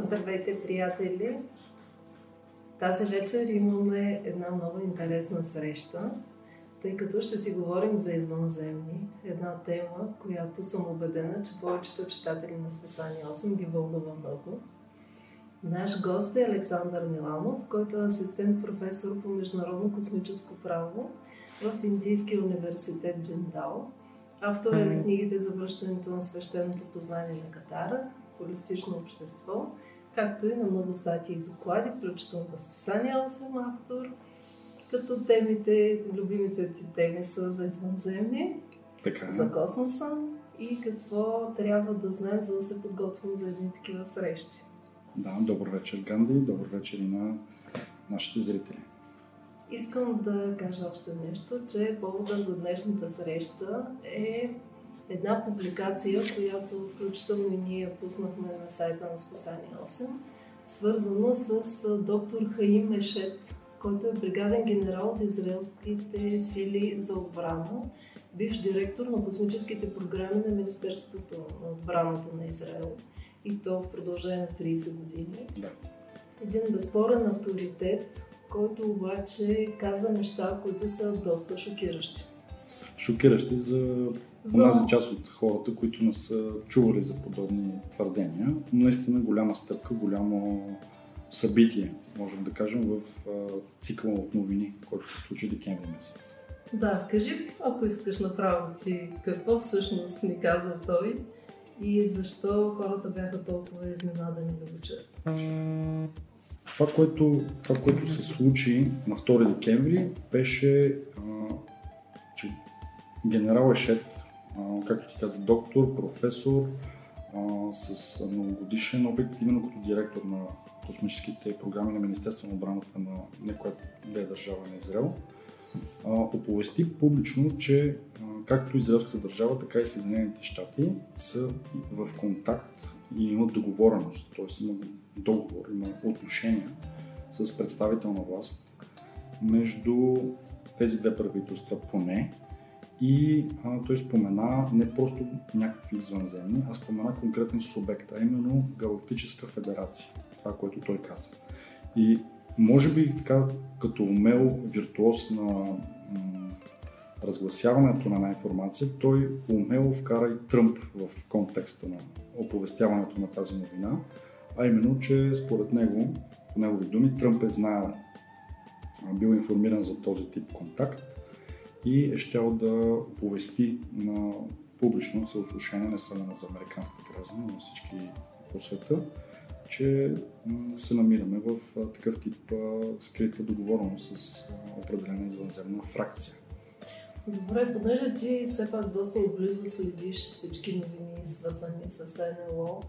Здравейте, приятели! Тази вечер имаме една много интересна среща, тъй като ще си говорим за извънземни. Една тема, която съм убедена, че повечето читатели на Списание 8 ги вълнува много. Наш гост е Александър Миланов, който е асистент професор по международно космическо право в Индийския университет Джиндао. Автор е на книгите за връщането на свещеното познание на Катара, холистично общество, както и на много статии и доклади, включително в списание 8 автор, като темите, любимите ти теми са за извънземни, така. за космоса и какво трябва да знаем, за да се подготвим за едни такива срещи. Да, добър вечер, Ганди, добър вечер и на нашите зрители. Искам да кажа още нещо, че повода за днешната среща е една публикация, която включително и ние пуснахме на сайта на Спасание 8, свързана с доктор Хаим Ешет, който е бригаден генерал от израелските сили за отбрана, бивш директор на космическите програми на Министерството на отбраната на Израел и то в продължение на 30 години. Да. Един безспорен авторитет, който обаче каза неща, които са доста шокиращи. Шокиращи за за... Онази част от хората, които не са чували за подобни твърдения. Наистина голяма стъпка, голямо събитие, можем да кажем, в цикъла от новини, който се случи декември месец. Да, кажи, ако искаш направо ти, какво всъщност ни каза той и защо хората бяха толкова изненадани да го чуят? Това което, това, което се случи на 2 декември, беше, а, че генерал Ешет, както ти каза, доктор, професор, а, с многогодишен опит, именно като директор на космическите програми на Министерство на отбраната на някоя да е държава на Израел, а, оповести публично, че а, както израелската държава, така и Съединените щати са в контакт и имат договореност, т.е. има договор, има отношения с представителна власт между тези две правителства поне и а, той спомена не просто някакви извънземни, а спомена конкретен субект, а именно Галактическа федерация. Това, което той каза. И може би така, като умел виртуоз на м- разгласяването на една информация, той умело вкара и Тръмп в контекста на оповестяването на тази новина, а именно, че според него, по негови думи, Тръмп е знаел, бил информиран за този тип контакт и е щял да повести на публично съослушение, не само за американските граждани, но всички по света, че се намираме в такъв тип скрита договорност с определена извънземна фракция. Добре, понеже ти все пак доста отблизо следиш всички новини, свързани с НЛО,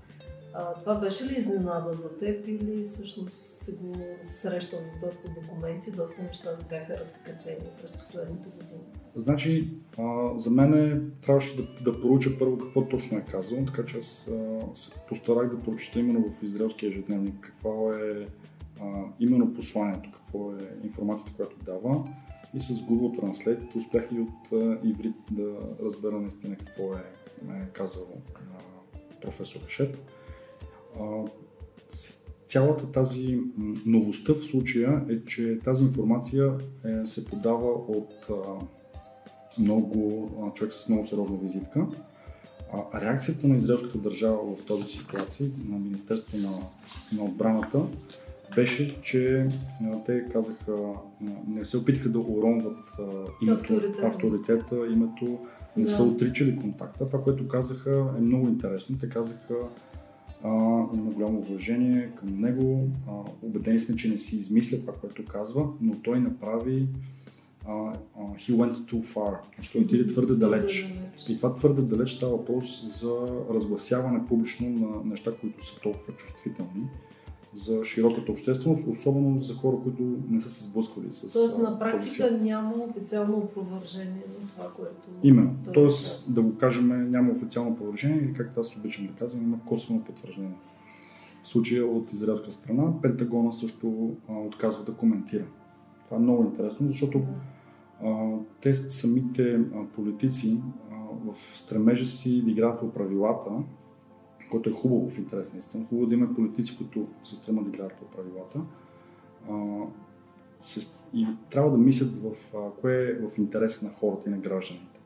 а, това беше ли изненада за теб или всъщност си го срещал в доста документи, доста неща бяха разсекретени през последните години? Значи, а, за мен трябваше да, да поруча първо какво точно е казал, така че аз а, се постарах да прочета именно в израелския ежедневник какво е а, именно посланието, какво е информацията, която дава. И с Google Translate успях и от иврит да разбера наистина какво е, е казал професор Шет цялата тази новостта в случая е, че тази информация е, се подава от много човек с много сериозна визитка. А, реакцията на израелската държава в този ситуация, на Министерство на, на отбраната, беше, че а, те казаха, а, не се опитаха да уронват а, името, авторитета. авторитета, името, не да. са отричали контакта. Това, което казаха е много интересно. Те казаха, а, има голямо уважение към него. А, убедени сме, че не си измисля това, което казва, но той направи а, а, he went too far, значи той отиде твърде далеч. И това твърде далеч става въпрос за разгласяване публично на неща, които са толкова чувствителни за широката общественост, особено за хора, които не са се сблъсквали с. Тоест на практика няма официално опровържение на това, което. Именно. Тоест, да го кажем, няма официално опровържение или както аз обичам да казвам, има косвено потвърждение. В случая от израелска страна, Пентагона също а, отказва да коментира. Това е много интересно, защото а, те самите а, политици а, в стремежа си да играят по правилата, което е хубаво в интерес на истина. Хубаво да има политици, които се стремат да гледат по правилата. А, се, и трябва да мислят в а, кое е в интерес на хората и на гражданите.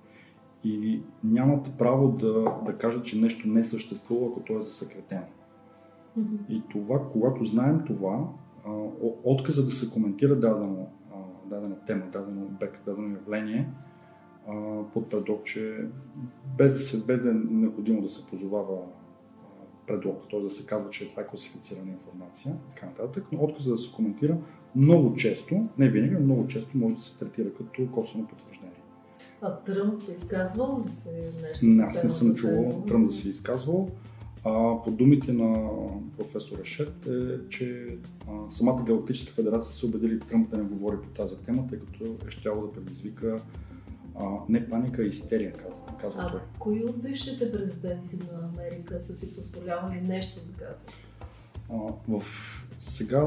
И нямат право да, да кажат, че нещо не съществува, ако то е засекретено. Mm-hmm. И това, когато знаем това, а, отказа да се коментира дадено, а, дадена тема, дадено обект, дадено явление, а, под предлог, че без да, се, без да е необходимо да се позовава предлог, т.е. да се казва, че това е класифицирана информация, така нататък, но отказа да се коментира много често, не винаги, но много често може да се третира като косвено потвърждение. А Тръмп е изказвал ли се нещо? Не, аз не съм чувал Тръмп да се е изказвал. А, по думите на професор Ешет е, че а, самата Галактическа федерация се убедили Тръмп да не говори по тази тема, тъй като е щяло да предизвика а, не паника, а истерия, казва, казва а, той. Кои от бившите президенти на Америка са си позволявали нещо да казват? в сега,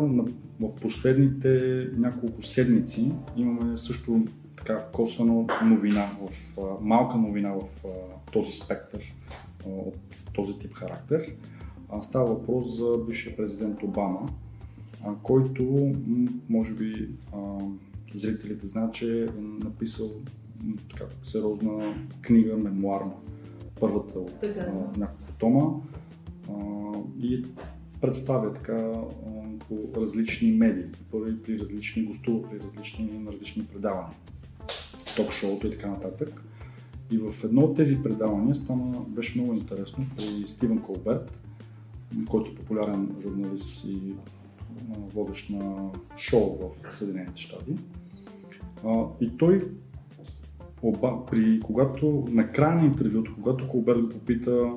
в последните няколко седмици, имаме също така косвено новина, в, а, малка новина в а, този спектър а, от този тип характер. А, става въпрос за бившия президент Обама, а, който, може би, а, зрителите знаят, че е написал така, сериозна книга, мемуарна, първата от няколко тома. А, и представя така по различни медии, при, при различни гостува, при различни, на различни предавания, ток-шоуто и така нататък. И в едно от тези предавания стана, беше много интересно при Стивен Колберт, който е популярен журналист и водещ на шоу в Съединените щати. И той оба, при, когато на края на интервюто, когато Колберт го попита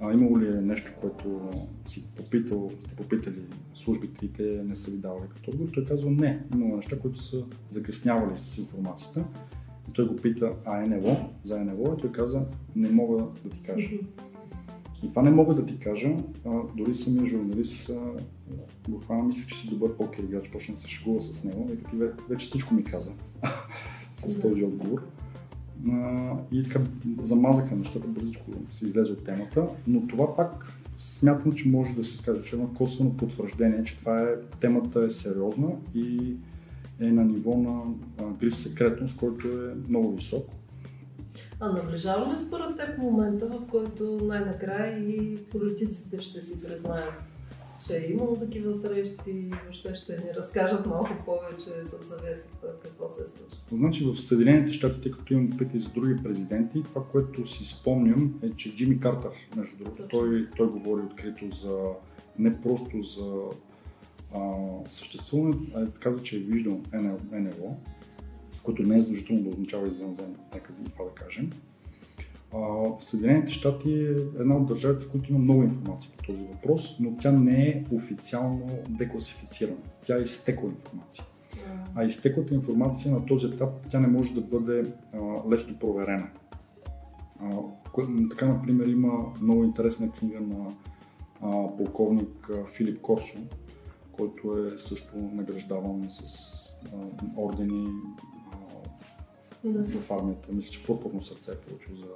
а, имало ли е нещо, което си попитал, сте попитали службите и те не са ви давали като отговор? Той казва не. Имало неща, които са закъснявали с информацията. И той го пита, а НЛО, за НЛО, и той каза, не мога да ти кажа. И това не мога да ти кажа, а, дори самия журналист а, го хвана, мисля, че си добър покер играч, почна да се шегува с него, и ти вече всичко ми каза с този отговор и така замазаха нещата, бързичко се излезе от темата, но това пак смятам, че може да се каже, че има косвено потвърждение, че това е, темата е сериозна и е на ниво на гриф секретност, който е много висок. А наближава ли според теб момента, в който най-накрая и политиците ще си признаят че е имало такива срещи и въобще ще ни разкажат малко повече за завесата какво се случва. Значи в Съединените щати, тъй като имам опити за други президенти, това, което си спомням е, че Джимми Картер, между другото, той, той говори открито за не просто за а, съществуване, а казва, че е виждал НЛО, което не е задължително да означава извънземно, нека да това да кажем. В Съединените щати е една от държавите, в които има много информация по този въпрос, но тя не е официално декласифицирана. Тя е изтекла информация. А изтеклата информация на този етап тя не може да бъде а, лесно проверена. А, така, например, има много интересна книга на а, полковник Филип Корсо, който е също награждаван с а, ордени а, в, в армията. Мисля, че пурпурно сърце е получил за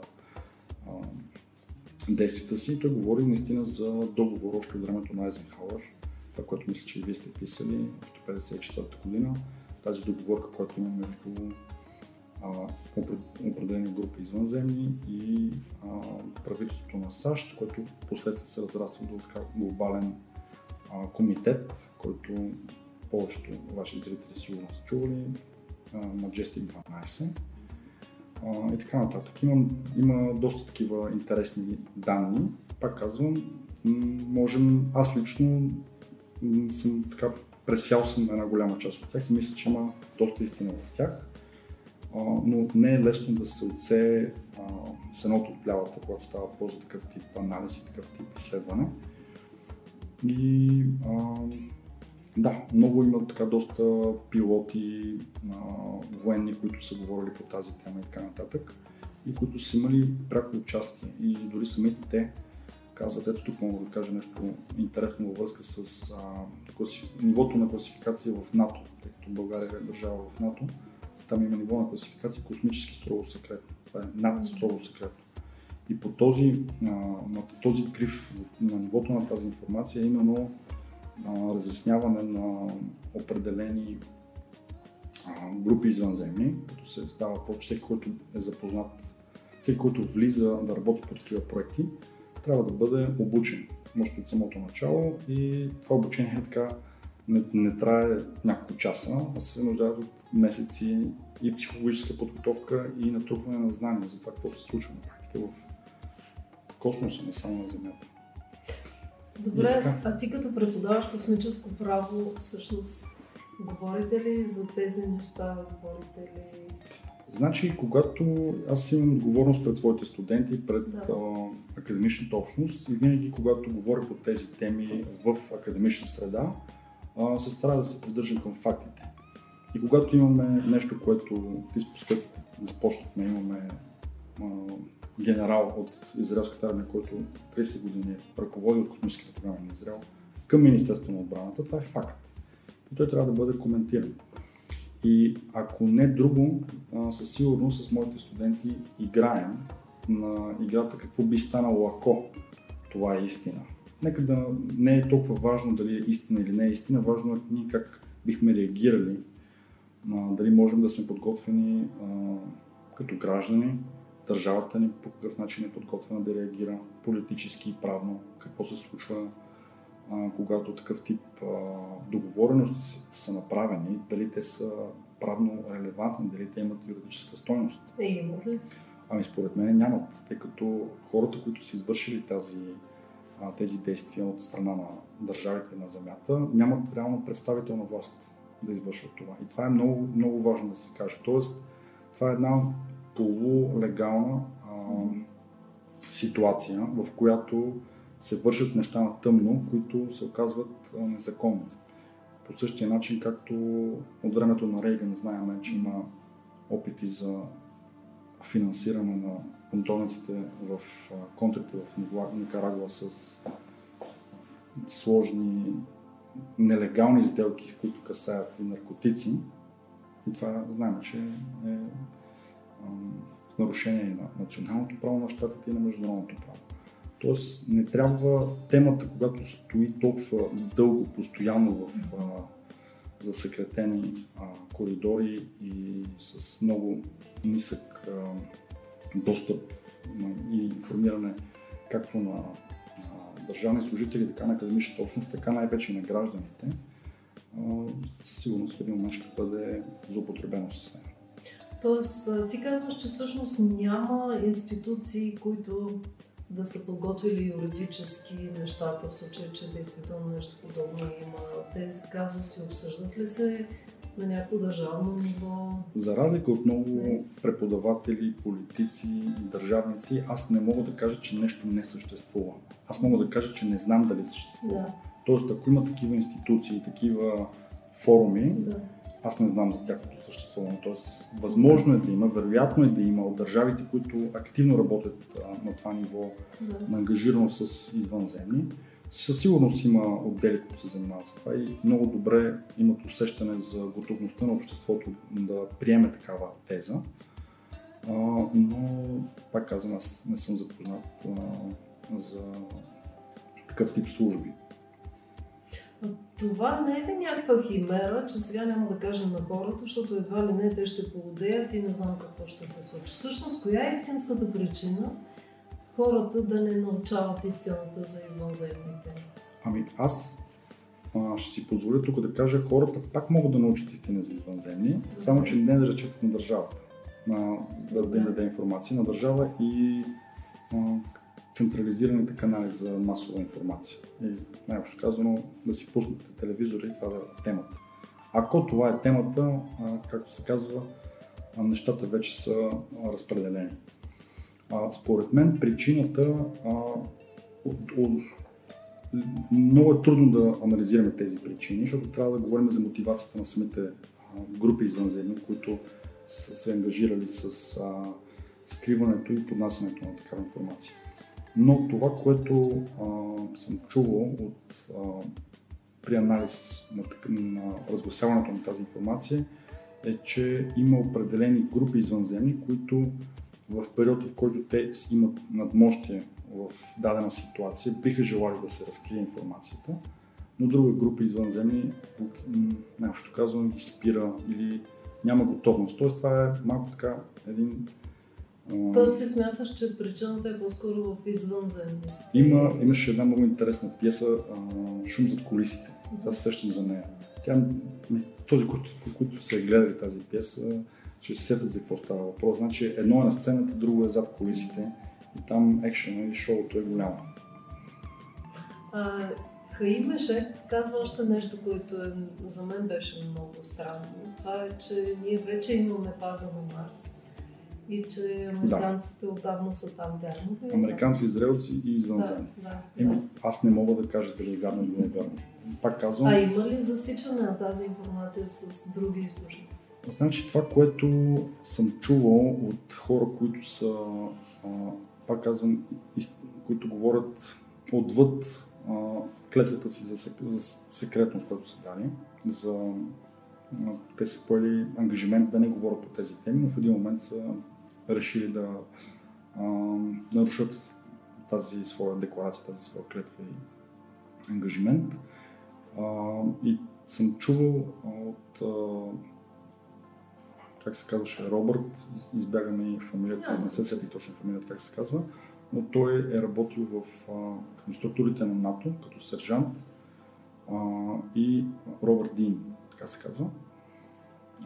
действията си. Той говори наистина за договор още от времето на Айзенхауер, това, което мисля, че и вие сте писали още 54-та година. Тази договорка, която има между определени групи извънземни и а, правителството на САЩ, което в последствие се разраства до така глобален а, комитет, който повечето ваши зрители сигурно са чували, Majestic 12 и така нататък. Има, има доста такива интересни данни. Пак казвам, можем, аз лично съм така пресял съм една голяма част от тях и мисля, че има доста истина в тях. Но не е лесно да се отсее сеното от плявата, когато става въпрос за такъв тип анализ и такъв тип изследване. И а, да, много има така доста пилоти, а, военни, които са говорили по тази тема и така нататък, и които са имали пряко участие. И дори самите те казват, ето тук мога да кажа нещо интересно във връзка с а, класиф... нивото на класификация в НАТО, тъй като България е държава в НАТО. Там има ниво на класификация космически строго секретно. Това е над строго секретно. И по този, на този крив, на нивото на тази информация, именно разясняване на определени групи извънземни, като се става по всеки, който е запознат, всеки, който влиза да работи по такива проекти, трябва да бъде обучен, може от самото начало и това обучение е така не, не трае няколко часа, а се нуждаят от месеци и психологическа подготовка и натрупване на знания за това какво се случва на практика в космоса, не само на Земята. Добре, а ти като преподаваш космическо право, всъщност говорите ли за тези неща, говорите ли Значи, когато аз имам отговорност пред своите студенти, пред да. а, академичната общност и винаги, когато говоря по тези теми в академична среда, а, се старая да се придържам към фактите. И когато имаме нещо, което ти с което започнахме, имаме а, генерал от израелската армия, който 30 години е ръководил космическите програми на Израел към Министерството на отбраната, това е факт. И той трябва да бъде коментиран. И ако не друго, със сигурност с моите студенти играем на играта какво би станало ако това е истина. Нека да не е толкова важно дали е истина или не е истина, важно е ние как бихме реагирали, дали можем да сме подготвени като граждани, държавата ни по какъв начин е подготвена да реагира политически и правно, какво се случва а, когато такъв тип а, договорености са направени, дали те са правно релевантни, дали те имат юридическа стойност. Е, имат ли? Ами според мен нямат, тъй като хората, които са извършили тази, а, тези действия от страна на държавите на земята, нямат реално представителна власт да извършват това. И това е много, много важно да се каже. Тоест, това е една полулегална а, ситуация, в която се вършат неща на тъмно, които се оказват незаконни. По същия начин, както от времето на Рейган знаем, че има опити за финансиране на бунтовниците в контрите в Никарагуа с сложни нелегални сделки, които касаят и наркотици. И това знаем, че е в нарушение на националното право на щатите и на международното право. Тоест не трябва темата, когато стои толкова дълго, постоянно в а, засекретени а, коридори и с много нисък а, достъп а, и информиране както на, на държавни служители, така на академичната общност, така най-вече на гражданите, а, със сигурност в един момент ще бъде злоупотребено с нея. Тоест, ти казваш, че всъщност няма институции, които да са подготвили юридически нещата, в случай, че действително нещо подобно има. Тези казуси обсъждат ли се на някакво държавно ниво? За разлика от много преподаватели, политици и държавници, аз не мога да кажа, че нещо не съществува. Аз мога да кажа, че не знам дали съществува. Да. Тоест, ако има такива институции, такива форуми, да аз не знам за тяхното съществуване. Тоест, възможно е да има, вероятно е да има от държавите, които активно работят а, на това ниво да. на ангажираност с извънземни. Със сигурност има отдели, които се занимават с това и много добре имат усещане за готовността на обществото да приеме такава теза. А, но, пак казвам, аз не съм запознат а, за такъв тип служби. Това не е ли някаква химера, че сега няма да кажем на хората, защото едва ли не те ще поводеят и не знам какво ще се случи. Всъщност, коя е истинската причина хората да не научават истината за извънземните? Ами аз а, ще си позволя тук да кажа, хората пак могат да научат истина за извънземни, okay. само че не да разчитат на държавата, на, да, да им даде информация на държава и а, централизираните канали за масова информация. И най-общо казано да си пуснете телевизора и това да е темата. Ако това е темата, както се казва, нещата вече са разпределени. Според мен причината много е трудно да анализираме тези причини, защото трябва да говорим за мотивацията на самите групи извънземни, които са се ангажирали с скриването и поднасянето на такава информация. Но това, което а, съм чувал от, а, при анализ на, на разгласяването на тази информация, е, че има определени групи извънземни, които в период, в който те имат надмощие в дадена ситуация, биха желали да се разкрие информацията, но друга група извънземни, най-общо казвам, ги спира или няма готовност. Тоест това е малко така един Тоест ти смяташ, че причината е по-скоро в извънземни? Има, имаше една много интересна пиеса Шум зад колисите. Сега се сещам за нея. Тя, този, който, които са гледали тази пиеса, ще се сетят за какво става въпрос. Значи едно е на сцената, друго е зад колисите и там екшена и шоуто е голямо. А, Ешет казва още нещо, което е, за мен беше много странно. Това е, че ние вече имаме база на Марс и че американците да. отдавна са там вярно. Американци, израелци и извънземни. Да, да, Еми, да. Аз не мога да кажа дали е вярно или не е вярно. Пак казвам. А има ли засичане на тази информация с други източници? Значи това, което съм чувал от хора, които са, а, пак казвам, които говорят отвъд а, клетвата си за, за секретност, която са дали, за те са поели ангажимент да не говорят по тези теми, но в един момент са решили да а, нарушат тази своя декларация, тази своя клетва и ангажимент. А, и съм чувал от а, как се казваше, Робърт, избягаме и фамилията, не се сети точно фамилията как се казва, но той е работил в а, на НАТО като сержант а, и Робърт Дин, така се казва.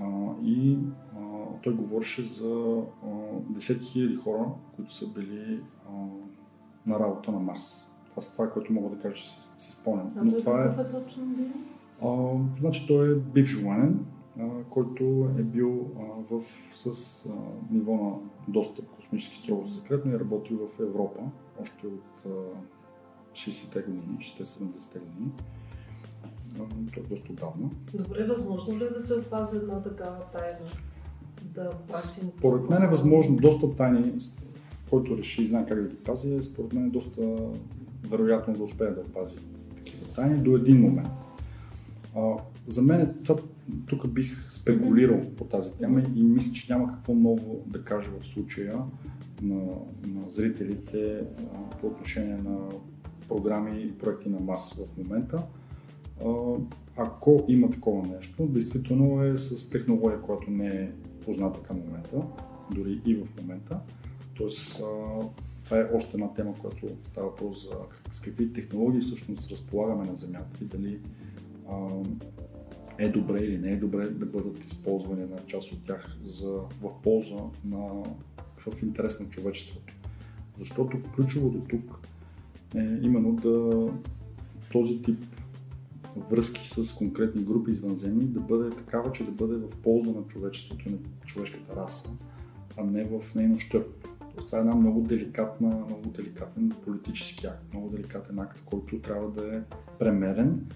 А, и той говореше за десетки хиляди хора, които са били а, на работа на Марс. Това е това, което мога да кажа, че си, си спомням. А Но това е, е точно а, значи той е бивш военен, който е бил в, с а, ниво на достъп космически строго секретно и е работил в Европа още от 60-те години, 60-70-те години. Това е доста отдавна. Добре, възможно ли е да се опази една такава тайна? Да пратим Според мен е възможно. Доста тайни, който реши и знае как да ги пази, според мен е доста вероятно да успее да опази такива тайни до един момент. А, за мен е това тук бих спекулирал по тази тема и мисля, че няма какво ново да кажа в случая на, на зрителите а, по отношение на програми и проекти на Марс в момента. А, ако има такова нещо, действително е с технология, която не е позната към момента, дори и в момента. Тоест, това е още една тема, която става въпрос за с какви технологии всъщност разполагаме на Земята и дали е добре или не е добре да бъдат използвани на част от тях за, в полза на в интерес на човечеството. Защото ключовото тук е именно да този тип връзки с конкретни групи извънземни да бъде такава, че да бъде в полза на човечеството и на човешката раса, а не в нейно щърп. Тоест, това е една много деликатна, много деликатен политически акт, много деликатен акт, който трябва да е премерен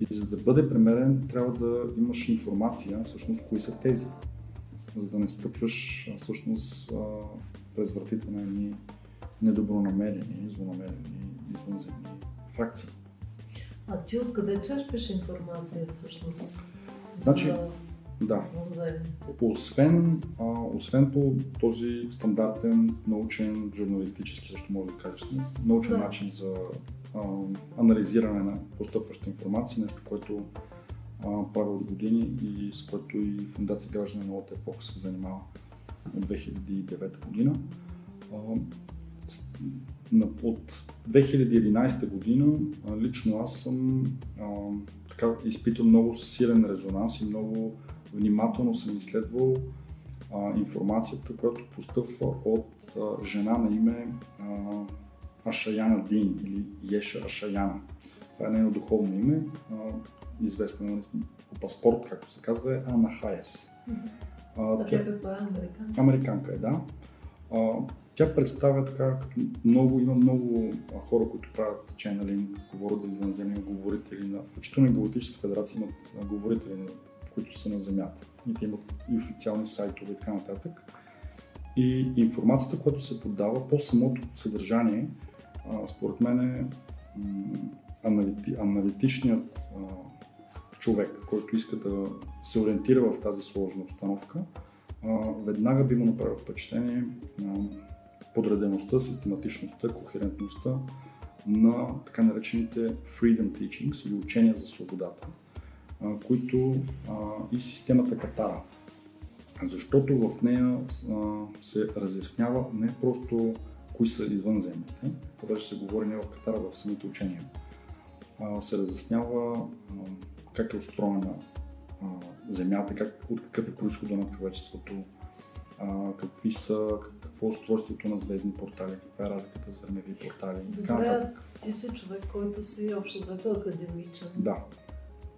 и за да бъде премерен, трябва да имаш информация всъщност кои са тези, за да не стъпваш всъщност през вратите на едни недобронамерени, злонамерени, извънземни фракции. А ти откъде черпиш информация всъщност? Значи, да. Освен, а, освен по този стандартен научен, журналистически, също може да кажеш, научен да. начин за а, анализиране на постъпваща информация, нещо, което а, правя от години и с което и Фундация Граждане на новата епоха се занимава от 2009 година. А, от 2011 година лично аз съм а, така изпитал много силен резонанс и много внимателно съм изследвал а, информацията, която постъпва от а, жена на име а, Ашаяна Дин или Еша Ашаяна. Това е нейно духовно име, а, известна по паспорт, както се казва, е Ана Хайес. А, тя е американка? Американка е, да. А, тя представя така, като много, има много хора, които правят ченелинг, говорят за извънземни говорители, на, включително и Галактическа федерация имат говорители, които са на Земята. И те имат и официални сайтове и така нататък. И информацията, която се подава по самото съдържание, според мен е аналити, аналитичният човек, който иска да се ориентира в тази сложна обстановка, веднага би му направил впечатление подредеността, систематичността, кохерентността на така наречените freedom teachings или учения за свободата, които и системата Катара. Защото в нея се разяснява не просто кои са извънземните, понеже се говори не в Катара, в самите учения. Се разяснява как е устроена Земята, как, от какъв е происхода на човечеството, какви са, какво е устройството на звездни портали, каква е разликата с времеви портали. Добре, ти си човек, който си общо взето академичен. Да.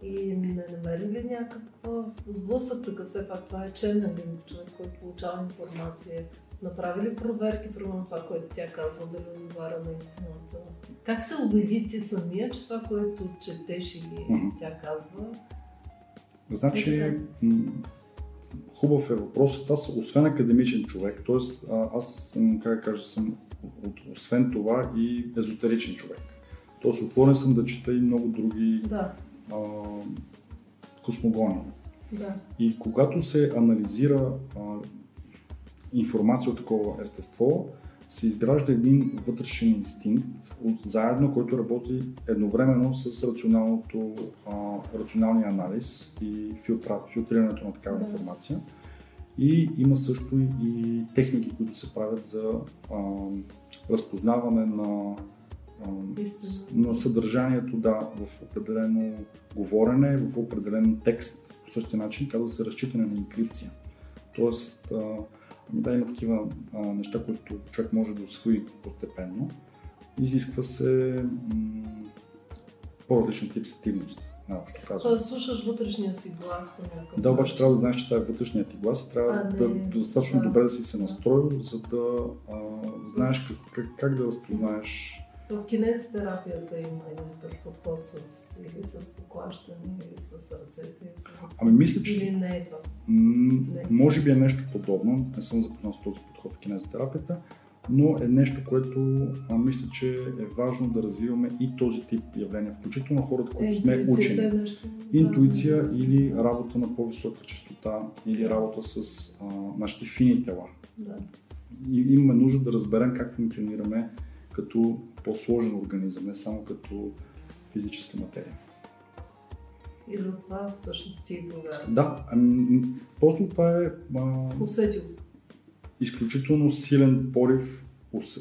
И не намери ли някаква сблъсък така? Все пак това е черен човек, който получава информация. Направи ли проверки, примерно това, което тя казва, дали отговаря на истината? Как се убеди ти самия, че това, което четеш или mm-hmm. тя казва, Значи, е хубав е въпросът. Аз, освен академичен човек, т.е. аз съм, как кажа, съм освен това и езотеричен човек. Тоест, отворен съм да чета и много други да. а, космогони. Да. И когато се анализира а, информация от такова естество, се изгражда един вътрешен инстинкт заедно, който работи едновременно с рационалното, а, разционалния анализ и филтра, филтрирането на такава да. информация. И има също и техники, които се правят за а, разпознаване на, а, на съдържанието да, в определено говорене, в определен текст. По същия начин казва се разчитане на инкрипция. Тоест, а, да, има такива а, неща, които човек може да освои постепенно. Изисква се м- по-различен тип сетивност. Тоест слушаш вътрешния си глас по някакъв Да, обаче трябва да знаеш, че това е вътрешният ти глас и трябва а, да, достатъчно да. добре да си се настроил, за да а, знаеш как, как, как да разпознаеш в кинезитерапията има един такъв подход с, или с поклащане, или с ръцете. Ами мисля, че... Или не е това? М- не. Може би е нещо подобно. Не съм запознал с този подход в кинезитерапията, но е нещо, което а, мисля, че е важно да развиваме и този тип явления, включително хората, които е, сме учени. Е нещо, Интуиция да, или работа на по-висока частота, или работа с а, нашите фини тела. Да. И имаме нужда да разберем как функционираме като по-сложен организъм, не само като физическа материя. И затова всъщност ти е Да, ами, просто това е а, Усетил. изключително силен порив,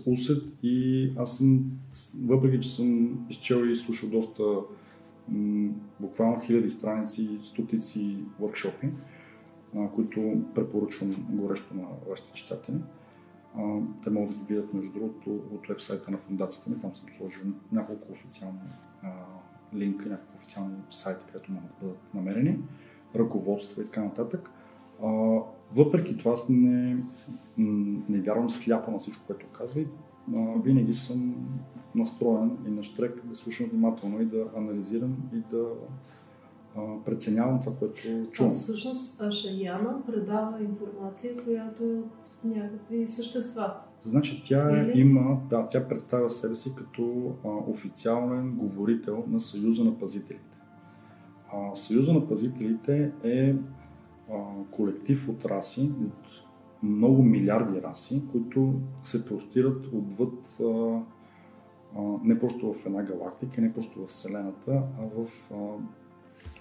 усет и аз съм, въпреки че съм изчел и слушал доста м, буквално хиляди страници, стотици а, които препоръчвам горещо на вашите читатели те могат да ги видят, между другото, от вебсайта на фундацията ми. Там съм сложил няколко официални а, линка, няколко официални сайти, където могат да бъдат намерени, ръководства и така нататък. А, въпреки това, аз не, не вярвам сляпо на всичко, което казва и а, винаги съм настроен и на штрек да слушам внимателно и да анализирам и да преценявам това, което чувам. А всъщност Ашаяна предава информация, която е от някакви същества. Значи тя Или? има, да, тя представя себе си като а, официален говорител на Съюза на пазителите. А, Съюза на пазителите е а, колектив от раси, от много милиарди раси, които се простират отвъд а, не просто в една галактика, не просто в Вселената, а в а,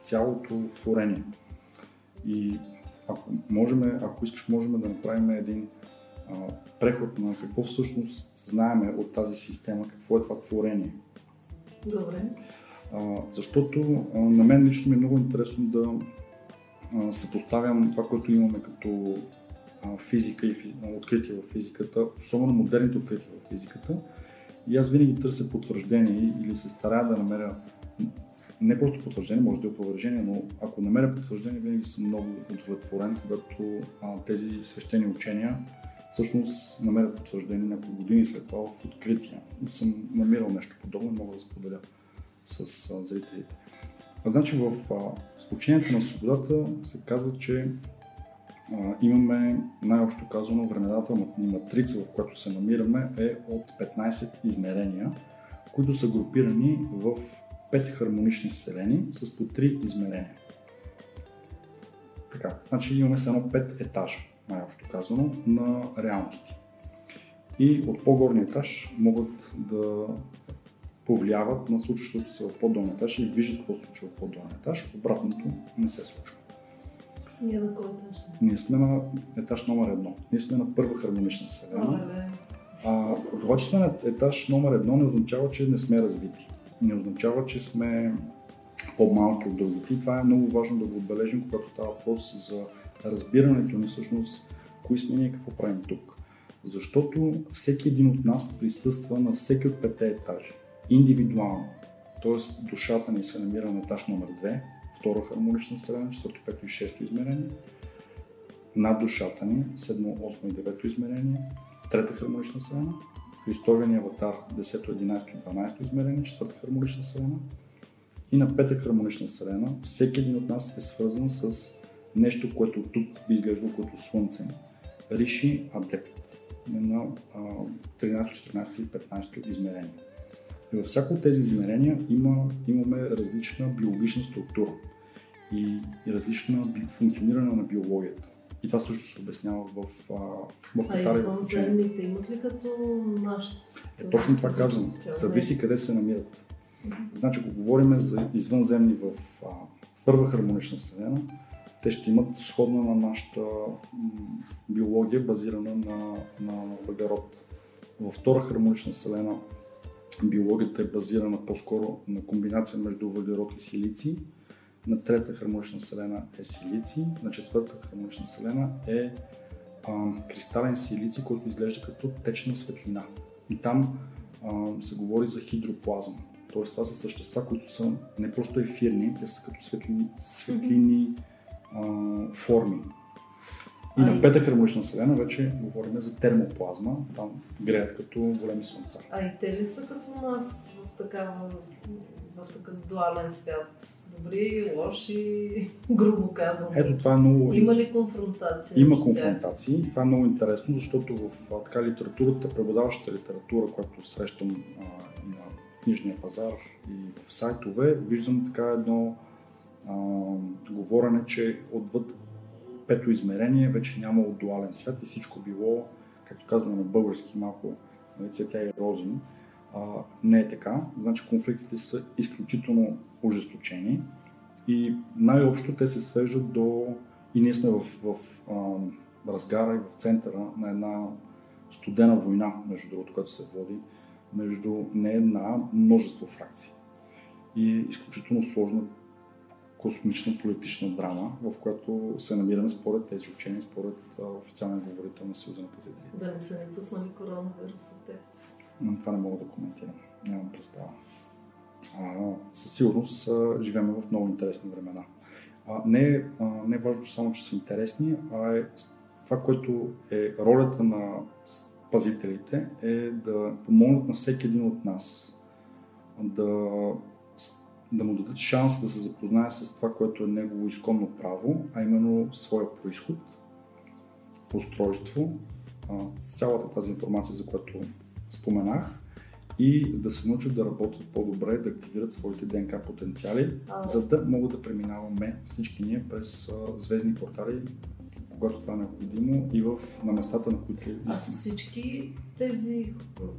цялото творение. И ако, можем, ако искаш, можем да направим един а, преход на какво всъщност знаеме от тази система, какво е това творение. Добре. А, защото а, на мен лично ми е много интересно да а, съпоставям това, което имаме като а, физика и физ... откритие в физиката, особено модерните открития в физиката. И аз винаги търся потвърждение или се старая да намеря не просто потвърждение, може да е опровержение, но ако намеря потвърждение, винаги съм много удовлетворен, когато а, тези свещени учения всъщност намерят потвърждение няколко години след това в открития. И съм намирал нещо подобно мога да споделя с а, зрителите. А, значи в а, учението на свободата се казва, че а, имаме най-общо казано времената матрица, в която се намираме е от 15 измерения, които са групирани в 5 хармонични вселени с по 3 измерения. Така, значи имаме само 5 етажа. най-общо казано, на реалности. И от по-горния етаж могат да повлияват на случващото се в по-долния етаж и виждат какво се случва в по-долния етаж. Обратното не се случва. Ние на кой етаж сме? Ние сме на етаж номер едно. Ние сме на първа хармонична вселена. А, това, че сме на етаж номер едно, не означава, че не сме развити. Не означава, че сме по-малки от другите. И това е много важно да го отбележим, когато става въпрос за разбирането ни всъщност, кои сме ние какво правим тук. Защото всеки един от нас присъства на всеки от пете етажи. Индивидуално. Тоест душата ни се намира на етаж номер 2, втора хармонична среда, четвърто, пето и шесто измерение. Над душата ни, седмо, осмо и девето измерение, трета хармонична среда, Христовия ни аватар, 10, 11, 12 измерение, четвърта хармонична среда. И на пета хармонична среда, всеки един от нас е свързан с нещо, което тук би изглеждало като Слънце. Риши Адепт на а, 13, 14 и 15 измерение. И във всяко от тези измерения има, имаме различна биологична структура и, и различно би- функциониране на биологията. И това също се обяснява в, а, в А в учение. извънземните имат ли като нашите? Е, точно това казвам. Зависи къде се намират. Значи, ако говорим за извънземни в а, първа хармонична вселена, те ще имат сходна на нашата биология, базирана на, на въглерод. Във втора хармонична вселена биологията е базирана по-скоро на комбинация между въглерод и силици. На трета хармонична вселена е силици, на четвърта хармонична вселена е а, кристален силици, който изглежда като течна светлина. И там а, се говори за хидроплазма. Тоест това са същества, които са не просто ефирни, те са като светлини, светлини а, форми. И на пета хармонична вселена вече говорим за термоплазма, там греят като големи слънца. А и те ли са като нас в, такава, в такъв дуален свят? Добри, лоши, грубо казвам. Ето това е много... Има ли конфронтация? Има конфронтации. Това е много интересно, защото в така литературата, преподаващата литература, която срещам а, и на книжния пазар и в сайтове, виждам така едно а, говорене, че отвъд пето измерение вече нямало дуален свят и всичко било, както казваме на български, малко нали, цветя и рози. А, не е така. Значи конфликтите са изключително ожесточени и най-общо те се свеждат до и ние сме в, в а, разгара и в центъра на една студена война, между другото, която се води между не една, множество фракции. И изключително сложна космична политична драма, в която се намираме според тези учения, според официалния говорител на Съюза на. Да не са ни пуснали коронавируса те. Но това не мога да коментирам. Нямам представа. А, със сигурност а, живеем в много интересни времена. А, не, а, не е важно само, че са интересни, а е това, което е ролята на пазителите, е да помогнат на всеки един от нас да, да му дадат шанс да се запознае с това, което е негово изконно право, а именно своя происход, устройство, цялата тази информация, за която споменах, и да се научат да работят по-добре, да активират своите ДНК потенциали, А, за да могат да преминаваме всички ние през а, звездни портали, когато това е необходимо и в, на местата, на които а искаме. всички тези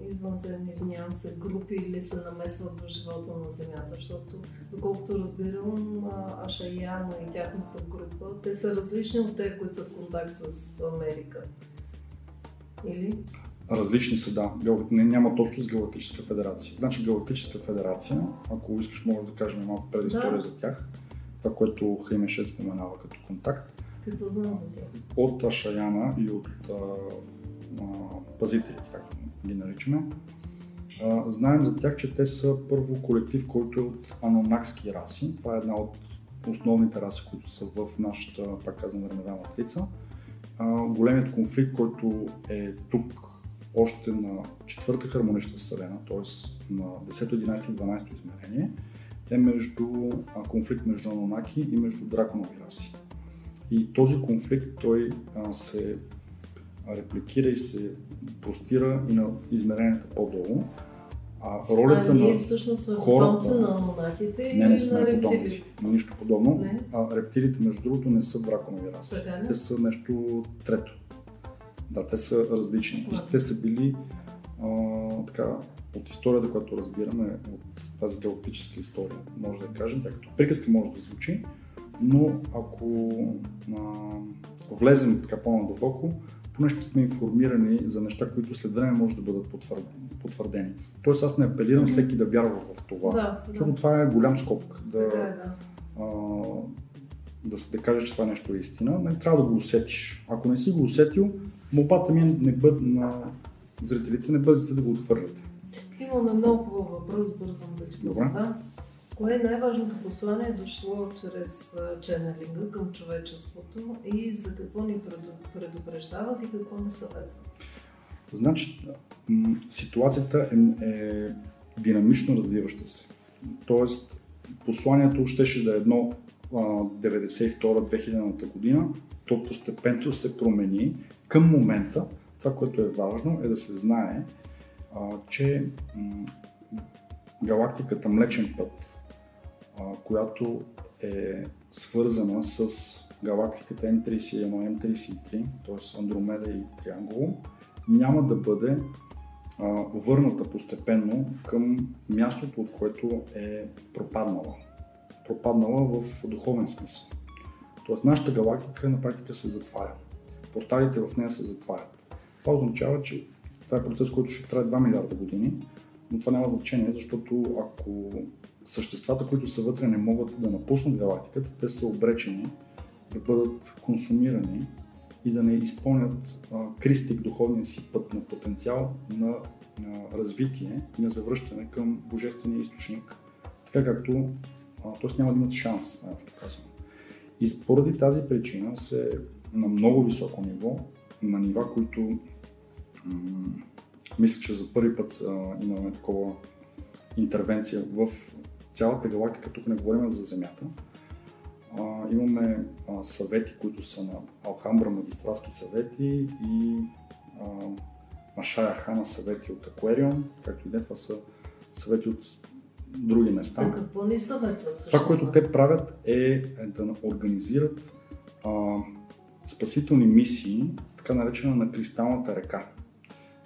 извънземни, извинявам се, групи или се намесват в живота на Земята, защото доколкото разбирам, а, Ашаяна и тяхната група, те са различни от те, които са в контакт с Америка. Или? Различни са, да. Гал- Не, няма точно с Галактическа федерация. Значи Галактическа федерация, ако искаш, може да кажем малко предистория Да. за тях. Това, което Хаймешет споменава като контакт. Какво знам за тях? от Ашаяна и от а, а, пазителите, както ги наричаме. А, знаем за тях, че те са първо колектив, който е от анонакски раси. Това е една от основните раси, които са в нашата, пак казвам, времева матрица. А, големият конфликт, който е тук още на четвърта хармонична вселена, т.е. на 10, 11 и 12 измерение, е между а, конфликт между Анонаки и между драконови раси. И този конфликт той а, се репликира и се простира и на измеренията по-долу. А ролята а ние на всъщност хората- на анонаките не, не сме на потомци. рептилите. Нищо подобно. Не. А, рептилите, между другото, не са драконови раси. Те са нещо трето. Да, те са различни. И те са били а, така, от историята, която разбираме, от тази галактическа история, може да кажем, тъй като приказка може да звучи, но ако а, влезем така по-надълбоко, поне ще сме информирани за неща, които след време може да бъдат потвърдени. Тоест аз не апелирам Мгм. всеки да вярва в това. Да, Защото да. това е голям скок. Да, Така е, да. а, да, да кажеш, че това нещо е истина, не трябва да го усетиш. Ако не си го усетил, молбата ми е не бъд, на зрителите не бързите да го отхвърляте. Имаме много хубав въпрос, бързам да ти го задам. Кое е най-важното послание дошло чрез ченелинга към човечеството и за какво ни преду- предупреждават и какво ни съветват? Значи, ситуацията е, е динамично развиваща се. Тоест, посланието щеше да е едно а, 92-2000 година, то постепенно се промени. Към момента, това, което е важно, е да се знае, а, че м, галактиката Млечен път, а, която е свързана с галактиката М31, М33, т.е. Андромеда и Триангул, няма да бъде а, върната постепенно към мястото, от което е пропаднала. Пропаднала в духовен смисъл. Тоест нашата галактика на практика се затваря. Порталите в нея се затварят. Това означава, че това е процес, който ще трае 2 милиарда години, но това няма значение, защото ако съществата, които са вътре, не могат да напуснат галактиката, те са обречени да бъдат консумирани и да не изпълнят а, кристик духовния си път на потенциал на, на развитие и на завръщане към божествения източник, така както, т.е. няма да имат шанс, най-общо казано. И поради тази причина се на много високо ниво, на нива, които м- мисля, че за първи път а, имаме такова интервенция в цялата галактика, тук не говорим за Земята, а, имаме а, съвети, които са на Алхамбра магистратски съвети и а, Машая Хана съвети от Акуариум, както и не, това са съвети от други места. Да, какво ни съветват? Това, което те правят е, е да организират а, спасителни мисии, така наречена на кристалната река.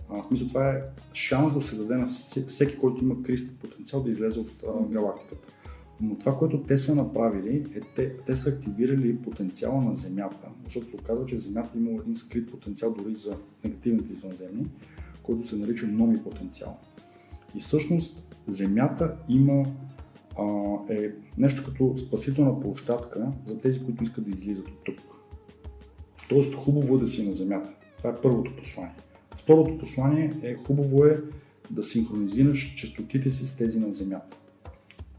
А, в смисъл това е шанс да се даде на всеки, всеки който има кристал потенциал да излезе от а, галактиката. Но това, което те са направили, е те, те са активирали потенциала на Земята, защото се оказва, че Земята има един скрит потенциал дори за негативните извънземни, който се нарича номи потенциал. И всъщност Земята има а, е нещо като спасителна площадка за тези, които искат да излизат от тук. Тоест хубаво е да си на Земята. Това е първото послание. Второто послание е хубаво е да синхронизираш частотите си с тези на Земята.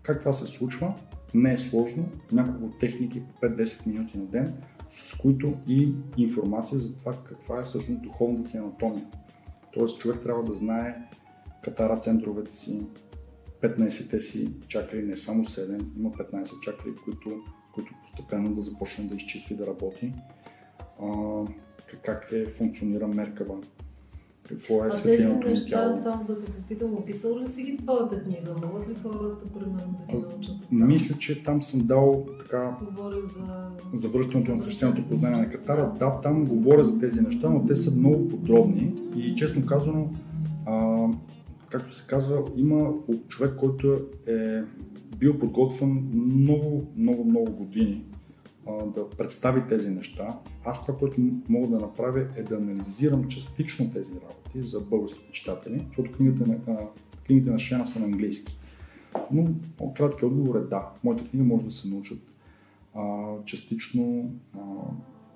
Как това се случва? Не е сложно. Няколко техники по 5-10 минути на ден, с които и информация за това каква е всъщност духовната ти анатомия. Тоест човек трябва да знае катара центровете си, 15-те си чакри, не само 7, има 15 чакри, които, които постепенно да започне да изчиства и да работи. А, как е функционира меркава, какво е А светлиното на тяло. само да те попитам, описал ли си ги в твоята книга? Могат ли хората, примерно, да ги научат? там? Мисля, че там съм дал така Говорим за... за връщането на свещеното познание на Катара. Да, там говоря за тези неща, но те са много подробни и честно казано, а, както се казва, има човек, който е бил подготвен много, много, много години а, да представи тези неща. Аз това, което мога да направя е да анализирам частично тези работи за българските читатели, защото книгите на, а, книгите на Шена са на английски. Но краткият отговор е да. В моята книга може да се научат а, частично а,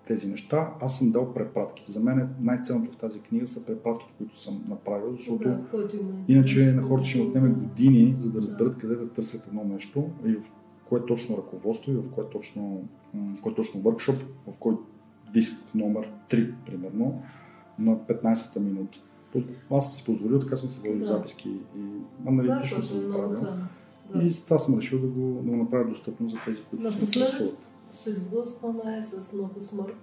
тези неща. Аз съм дал препратки. За мен най-ценното в тази книга са препратките, които съм направил, защото Да, има иначе на хората ще отнеме години, за да разберат къде да търсят едно нещо и в кое точно ръководство и в кое точно, м, кой точно въркшоп, в кой диск номер 3, примерно, на 15-та минута. Аз съм си позволил, така съм си водил Да. записки и Да, аналитично което съм го правил. Да. И с това съм решил да го, да го направя достъпно за тези, които се интересуват. Се сблъскваме с много смърт.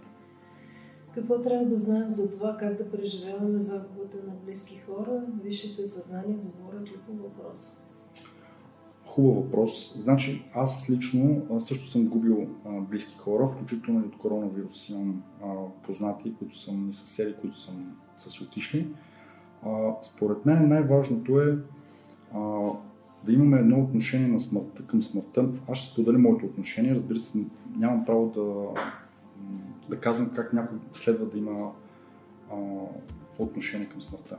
Какво трябва да знаем за това как да преживяваме загубата на близки хора? Висшите съзнания говорят ли по въпроса? Хубав въпрос. Значи аз лично също съм губил а, близки хора, включително и от коронавирус. Имам а, познати, които съм и съседи, които съм, са си отишли. А, според мен най-важното е да имаме едно отношение на смъртта към смъртта. Аз ще споделя моето отношение. Разбира се, нямам право да, да казвам как някой следва да има а, отношение към смъртта.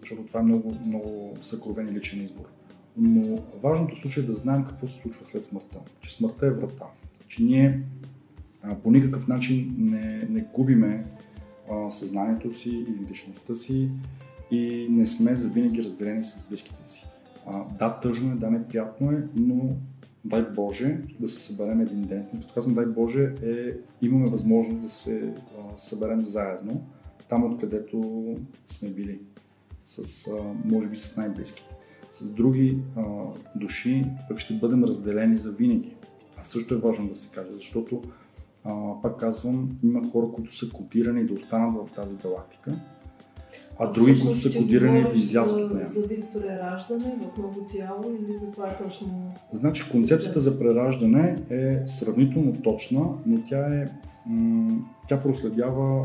Защото това е много, много съкровен и личен избор. Но важното в случай е да знаем какво се случва след смъртта. Че смъртта е врата. Че ние а, по никакъв начин не, не губиме а, съзнанието си или личността си и не сме завинаги разделени с близките си. А, да, тъжно е, да, неприятно е, но дай Боже да се съберем един ден. Като казвам дай Боже, е, имаме възможност да се а, съберем заедно, там откъдето сме били, с, а, може би с най-близките. С други а, души пък ще бъдем разделени за винаги. Това също е важно да се каже, защото, а, пак казвам, има хора, които са копирани да останат в тази галактика а други, които са кодирани да излязат от. За вид прераждане в ново тяло или каква е точно? Значи концепцията за прераждане е сравнително точна, но тя е м- тя проследява,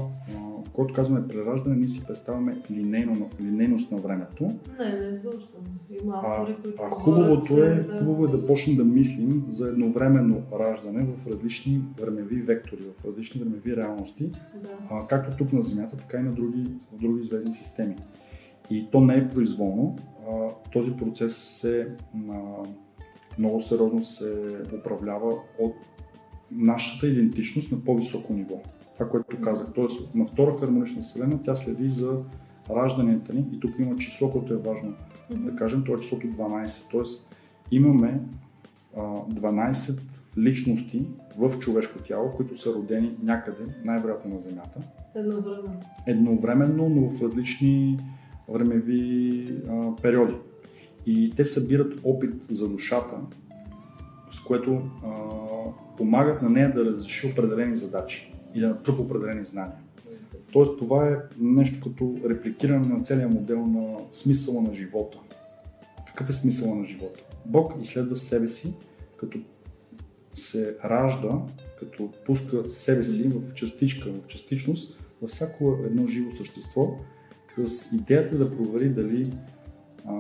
когато казваме прераждане, ние си представяме линейно, линейност на времето. Не, не защо. Има автори, които а, а хубавото е, хубаво е да почнем да мислим за едновременно раждане в различни времеви вектори, в различни времеви реалности, да. а, както тук на Земята, така и на други, в други звездни системи. И то не е произволно. А, този процес се а, много сериозно се управлява от нашата идентичност на по-високо ниво това, което казах. Тоест, на втора хармонична вселена тя следи за ражданията ни и тук има число, което е важно mm-hmm. да кажем, това е числото 12. Тоест, имаме а, 12 личности в човешко тяло, които са родени някъде, най-вероятно на Земята. Едновременно. Едновременно, но в различни времеви а, периоди. И те събират опит за душата, с което а, помагат на нея да разреши определени задачи и да натрупа определени знания. Тоест това е нещо като репликиране на целия модел на смисъла на живота. Какъв е смисъла на живота? Бог изследва себе си, като се ражда, като пуска себе си в частичка, в частичност, във всяко едно живо същество, с идеята да провери дали а,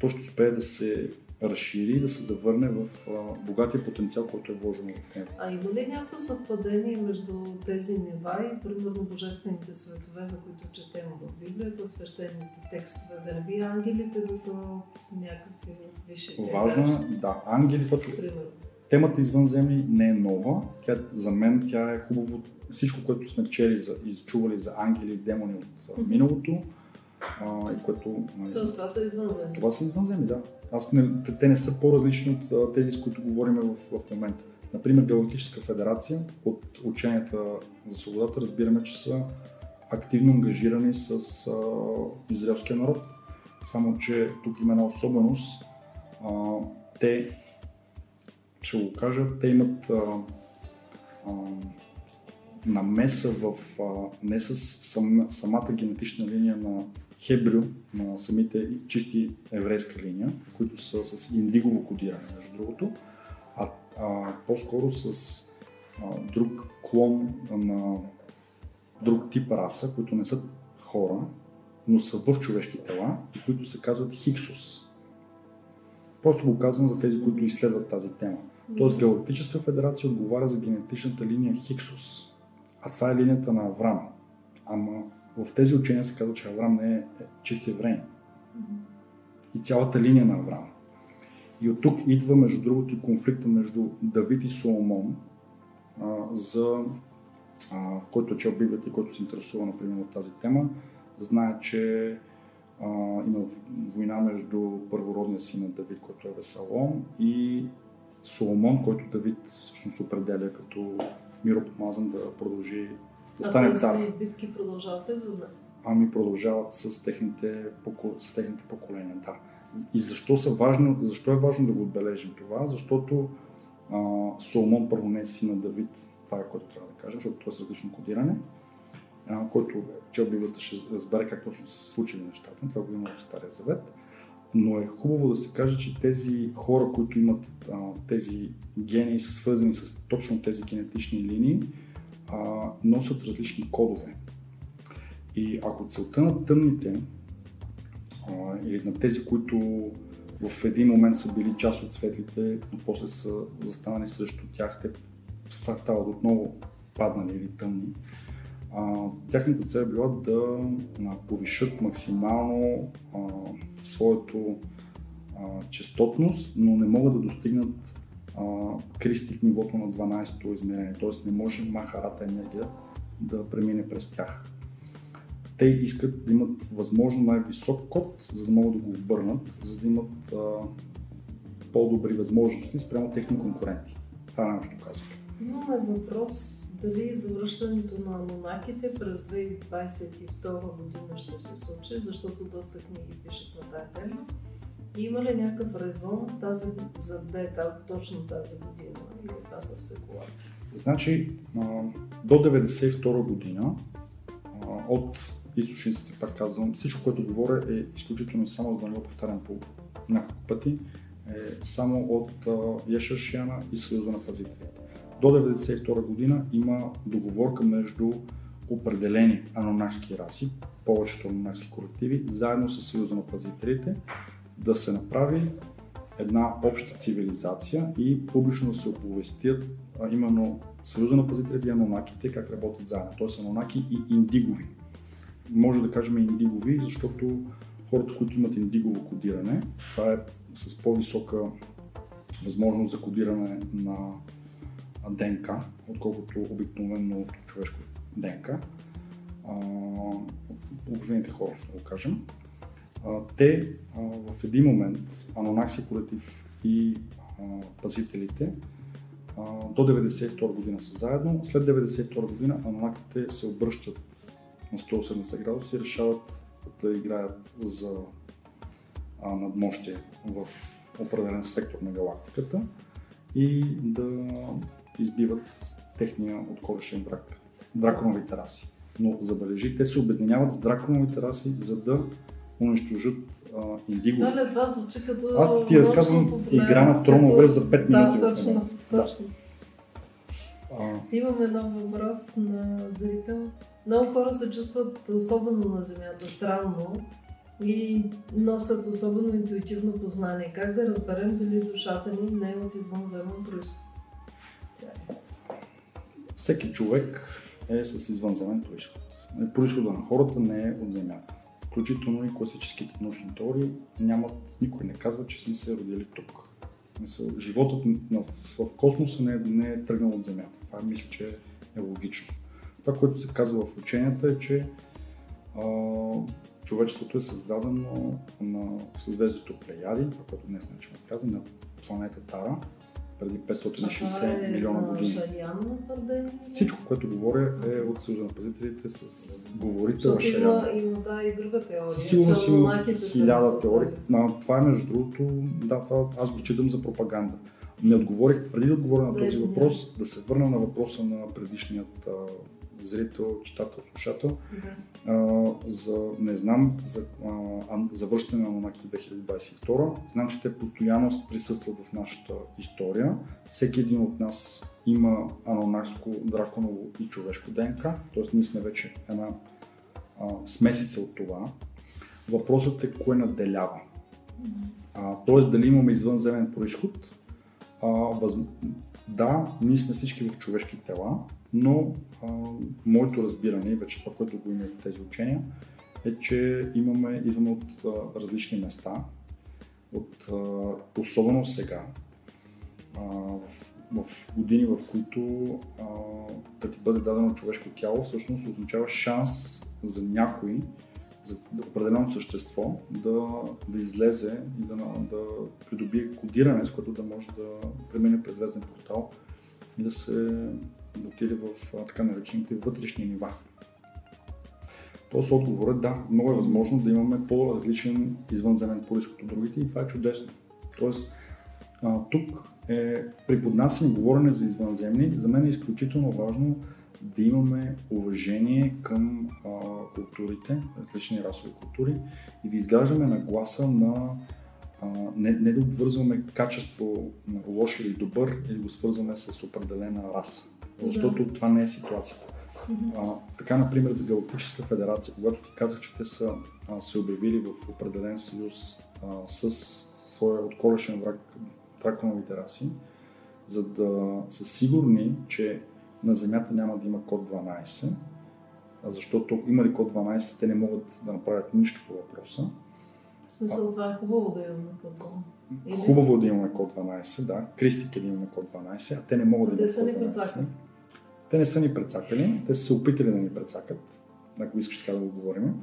то ще успее да се разшири и да се завърне в а, богатия потенциал, който е вложен в него. А има ли някакво съвпадение между тези нива и, примерно, божествените светове, за които четем в Библията, свещените текстове, да не би ангелите да са от някакви висши Важно е, да, ангели, пък темата извънземни не е нова. Тя, за мен тя е хубаво. Всичко, което сме чели за, изчували за ангели и демони от mm-hmm. миналото, а, и което... Нали, Тоест това са извънземни? Това са извънземни, да. Аз не, те не са по-различни от тези, с които говорим в, в момента. Например, Галактическа федерация от ученията за свободата разбираме, че са активно ангажирани с а, израелския народ. Само, че тук има една особеност. А, те, ще го кажа, те имат а, а, намеса в, а, не с сам, самата генетична линия на Хебрю, на самите чисти еврейска линия, които са с индигово кодиране, между другото, а, а по-скоро с а, друг клон на друг тип раса, които не са хора, но са в човешки тела и които се казват Хиксус. Просто го казвам за тези, които изследват тази тема. Тоест Галактическа федерация отговаря за генетичната линия Хиксус. А това е линията на Аврам. Ама в тези учения се казва, че Авраам не е чист еврей. И цялата линия на Авраам. И от тук идва, между другото, конфликта между Давид и Соломон, а, за а, който е чел Библията и който се интересува, например, от тази тема, знае, че а, има война между първородния син на Давид, който е Весалом, и Соломон, който Давид всъщност определя като миропомазан да продължи да стане цар. Тези битки продължават ли до днес? Ами продължават с техните, с техните поколения, да. И защо, са важно, защо е важно да го отбележим това? Защото а, Соломон първо не е син на Давид, това е което трябва да кажа, защото това е с различно кодиране. а, който чел Библията ще разбере как точно се случили нещата. Това го има в Стария Завет. Но е хубаво да се каже, че тези хора, които имат а, тези гени, са свързани с точно тези генетични линии, а, носят различни кодове. И ако целта на тъмните а, или на тези, които в един момент са били част от светлите, но после са застанали срещу тях, те стават отново паднали или тъмни. А, тяхната цел е била да а, повишат максимално а, своето а, частотност, но не могат да достигнат кристик нивото на 12-то измерение, т.е. не може махарата енергия да премине през тях. Те искат да имат възможно най-висок код, за да могат да го обърнат, за да имат а, по-добри възможности спрямо техни конкуренти. Това е нещо казвам. Имаме въпрос дали завръщането на анонаките през 2022 година ще се случи, защото доста книги пишат на тази тема. Има ли някакъв резон тази, за да е точно тази година или това са спекулации? Значи, до 1992 година от източниците, пак казвам, всичко, което говоря е изключително само за да не го повтарям по няколко пъти, е само от Ешашиана и Съюза на пазителите. До 1992 година има договорка между определени анонакски раси, повечето анонакски колективи, заедно с Съюза на пазителите, да се направи една обща цивилизация и публично да се оповестят а, именно Съюза на пазителите и анонаките как работят заедно, т.е. анонаки и индигови. Може да кажем индигови, защото хората, които имат индигово кодиране, това е с по-висока възможност за кодиране на ДНК, отколкото обикновено човешко ДНК. Обикновените хора, да го кажем. Те в един момент, Анонакси колектив и пазителите, до 1992 година са заедно. След 1992 година анонаките се обръщат на 180 градуса и решават да играят за надмощие в определен сектор на галактиката и да избиват техния отколешен враг. Драконовите раси. Но забележи, те се обединяват с драконовите раси, за да унищожат индиго. Да, това звучи като... Аз ти разказвам игра на тронове като... за 5 минути. Да, точно, точно. Да. Имаме нов въпрос на зрител. Много хора се чувстват особено на Земята, странно и носят особено интуитивно познание. Как да разберем дали душата ни не е от извънземен происход? Всеки човек е с извънземен происход. Происхода на хората не е от Земята. Включително и класическите научни теории нямат, никой не казва, че сме се родили тук. Животът в космоса не е, не е тръгнал от Земята. Това мисля, че е логично. Това, което се казва в ученията е, че а, човечеството е създадено на съзвездието Плеяди, това, което днес наричаме Плеяди, на планета Тара, преди 560 е милиона години. Всичко, което говоря е от Съюза на пазителите с говорител Шаян. Има, има да, и друга теория. Със сигурност има хиляда теории. Но, това е между другото, да, това аз го читам за пропаганда. Не отговорих, преди да отговоря на този въпрос, да се върна на въпроса на предишният зрител, читател, слушател, да. а, за, не знам, за а, завършване на Анонаки 2022. Знам, че те постоянно присъстват в нашата история. Всеки един от нас има анонакско, драконово и човешко ДНК, т.е. ние сме вече една а, смесица от това. Въпросът е кое наделява. т.е. дали имаме извънземен происход. А, въз... Да, ние сме всички в човешки тела, но а, моето разбиране, вече това, което го има в тези учения, е, че имаме, идваме от а, различни места, от, а, особено сега, а, в, в години, в които да ти бъде дадено човешко тяло, всъщност означава шанс за някой, за определено същество да, да излезе и да, да придобие кодиране, с което да може да премине през звезден портал и да се да отиде в така наречените вътрешни нива. Тоест отговорът да, много е възможно да имаме по-различен извънземен происход от другите и това е чудесно. Тоест, тук е при поднасяне говорене за извънземни, за мен е изключително важно да имаме уважение към а, културите, различни расови култури и да изграждаме нагласа на а, не, не да обвързваме качество на лош или добър или го свързваме с определена раса. Защото да. това не е ситуацията. А, така, например, за Галактическа федерация, когато ти казах, че те са а, се обявили в определен съюз а, с своя отколешен враг драконовите раси, за да са сигурни, че на Земята няма да има код 12, защото има ли код 12, те не могат да направят нищо по въпроса. В смисъл, това е хубаво да имаме код 12. Или? Хубаво да имаме код 12, да. Кристик е да имаме код 12, а те не могат а да имат код 12. Те не са ни прецакали, те са се опитали да ни прецакат, ако искаш така да го говорим.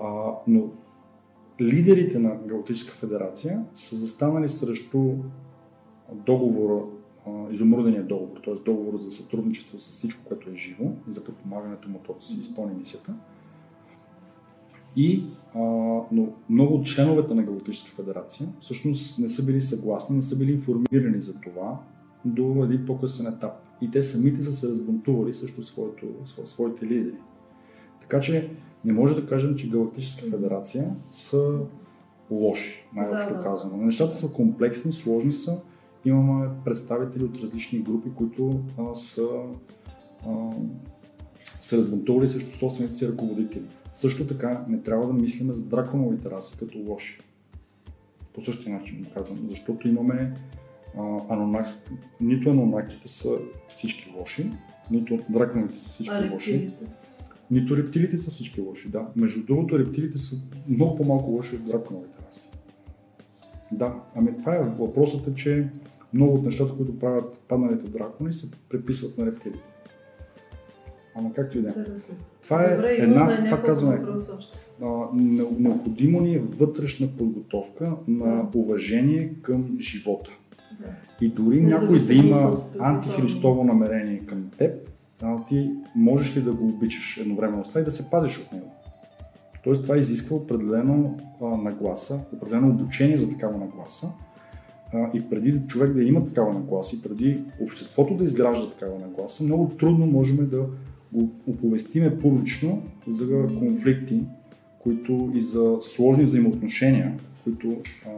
А, но лидерите на Галактическа федерация са застанали срещу договора, изумрудения договор, т.е. договор за сътрудничество с всичко, което е живо и за подпомагането му то да си изпълни мисията. И, а, но много от членовете на Галактическа федерация всъщност не са били съгласни, не са били информирани за това до един по-късен етап. И те самите са се разбунтували срещу своето, своите лидери. Така че не може да кажем, че Галактическа федерация са лоши, най-общо да, да. казано. Нещата са комплексни, сложни са. Имаме представители от различни групи, които а, са а, се разбунтували срещу собствените си ръководители. Също така не трябва да мислиме за драконовите раси като лоши. По същия начин го казвам, защото имаме анонакс... нито анонаките са всички лоши, нито драконовите са всички а, лоши. Нито рептилите са всички лоши, да. Между другото, рептилите са много по-малко лоши от драконовите раси. Да, ами това е въпросът е, че много от нещата, които правят падналите дракони, се преписват на рептилите. Ама както и да е. Това е Добре, една, пак казваме, необходимо ни е вътрешна подготовка на уважение към живота. И дори някой да има антихристово намерение към теб, а, ти можеш ли да го обичаш едновременно с това и да се пазиш от него. Тоест това изисква определено а, нагласа, определено обучение за такава нагласа. А, и преди човек да има такава нагласа и преди обществото да изгражда такава нагласа, много трудно можем да го оповестиме публично за конфликти, които и за сложни взаимоотношения, които а,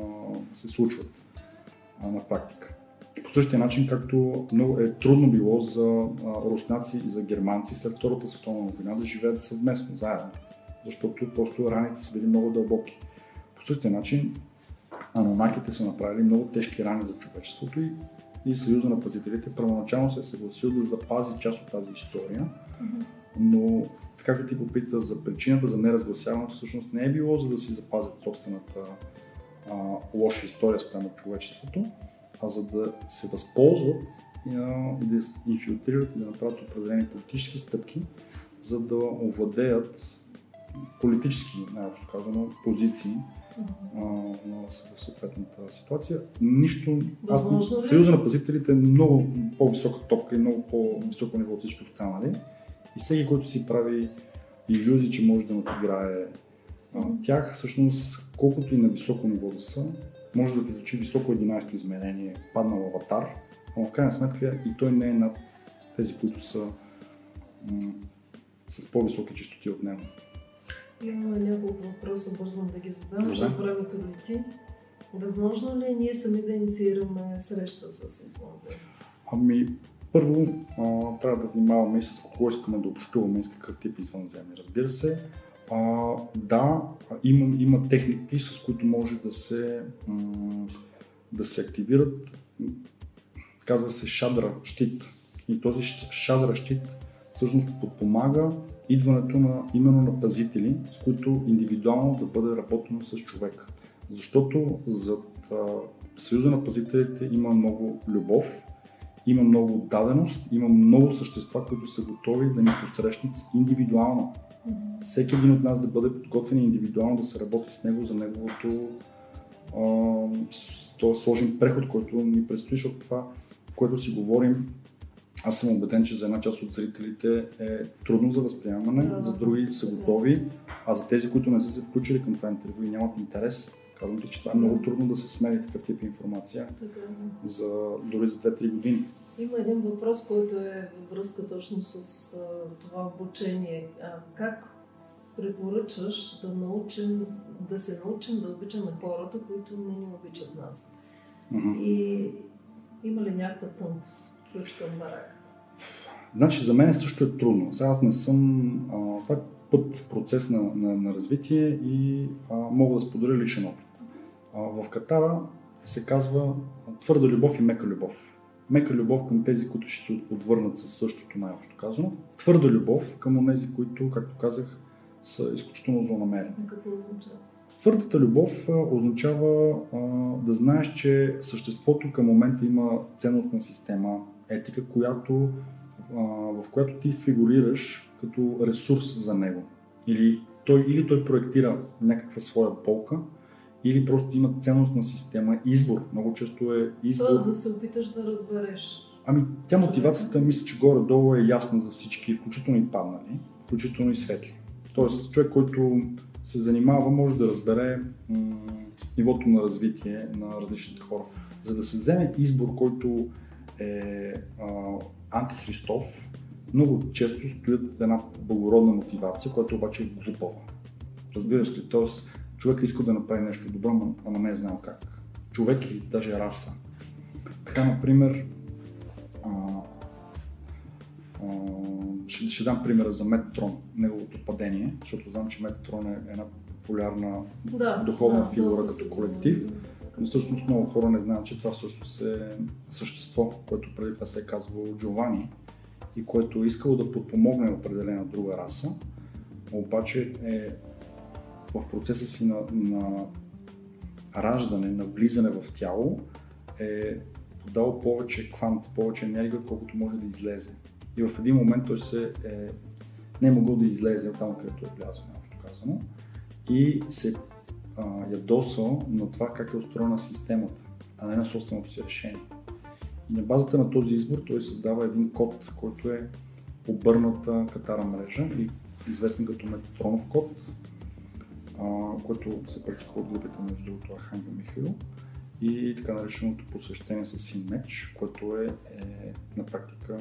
се случват а, на практика. По същия начин, както много е трудно било за руснаци и за германци след Втората световна война да живеят съвместно, заедно. Защото просто раните са били много дълбоки. По същия начин анонаките са направили много тежки рани за човечеството и, и Съюза на пазителите първоначално се е съгласил да запази част от тази история, но така като ти попита за причината за неразгласяването, всъщност не е било за да си запазят собствената а, лоша история спрямо човечеството, а за да се възползват и да инфилтрират и да направят определени политически стъпки, за да овладеят политически, най-общо казано, позиции mm-hmm. в съответната ситуация. Нищо. Аз, Съюза на пазителите е много по-висока топка и много по-високо ниво от всички останали. И всеки, който си прави иллюзии, че може да надиграе тях, всъщност, колкото и на високо ниво да са, може да ти звучи високо 11-то изменение, паднал аватар, но в крайна сметка и той не е над тези, които са м- с по-високи частоти от него. Имаме няколко въпроса, бързам да ги задам, защото времето лети. Възможно ли е ние сами да инициираме среща с извънземни? Ами, първо, а, трябва да внимаваме и с кого искаме да общуваме и с какъв тип извънземни. Разбира се, а, да, има, има техники, с които може да се, да се активират, казва се шадра щит. И този шадра щит всъщност подпомага идването на, именно на пазители, с които индивидуално да бъде работено с човек. Защото зад а, Съюза на пазителите има много любов, има много даденост, има много същества, които са готови да ни посрещнат индивидуално всеки един от нас да бъде подготвен индивидуално да се работи с него за неговото този сложен преход, който ни предстои, защото това, което си говорим, аз съм убеден, че за една част от зрителите е трудно за възприемане, да, за други са готови, а за тези, които не са се включили към това интервю и нямат интерес Казвам ти, че това е много трудно да се смени такъв тип информация Така. за, дори за 2-3 години. Има един въпрос, който е във връзка точно с а, това обучение. А, как препоръчваш да научим, да се научим да обичаме хората, които не ни обичат нас? Мгм. И има ли някаква тънкост, ключ към бараката? Значи за мен също е трудно. Сега аз не съм... А, това е път, процес на, на, на развитие и а, мога да споделя личен опит. А, в Катара се казва твърда любов и мека любов. Мека любов към тези, които ще ти отвърнат със същото най-общо казано. Твърда любов към тези, които, както казах, са изключително злонамерени. Какво означава? Твърдата любов означава а, да знаеш, че съществото към момента има ценностна система, етика, която, а, в която ти фигурираш като ресурс за него. Или той, или той проектира някаква своя полка, или просто има ценностна система, избор. Много често е избор. Тоест да се опиташ да разбереш. Ами, тя мотивацията мисля, че горе-долу е ясна за всички, включително и паднали, включително и светли. Тоест, човек, който се занимава, може да разбере м- нивото на развитие на различните хора. За да се вземе избор, който е а, антихристов, много често стоят една благородна мотивация, която обаче е глупава. Разбираш ли? Тоест, човек иска да направи нещо добро, ама- не е знал как. Човек или даже раса. Така, например, а, а, ще, ще дам примера за Метатрон, неговото падение, защото знам, че Метатрон е една популярна Да, Духовна да, фигура като колектив. но всъщност много хора не знаят, че това всъщност е същество, което преди това се е казвало Джовани и което е искало да подпомогне определена друга раса, обаче е в процеса си на, на раждане, на влизане в тяло, е подал повече квант, повече енергия, отколкото може да излезе. И в един момент той се е, не е могъл да излезе от там, където е влязъл, общо казано, и се а, ядосал на това как е устроена системата, а не на собственото си решение. И на базата на този избор той създава един код, който е обърната катара мрежа и известен като Метатронов код, а, който се практикува от групите между другото Архангел Михаил и така нареченото посещение с син меч, което е, е на практика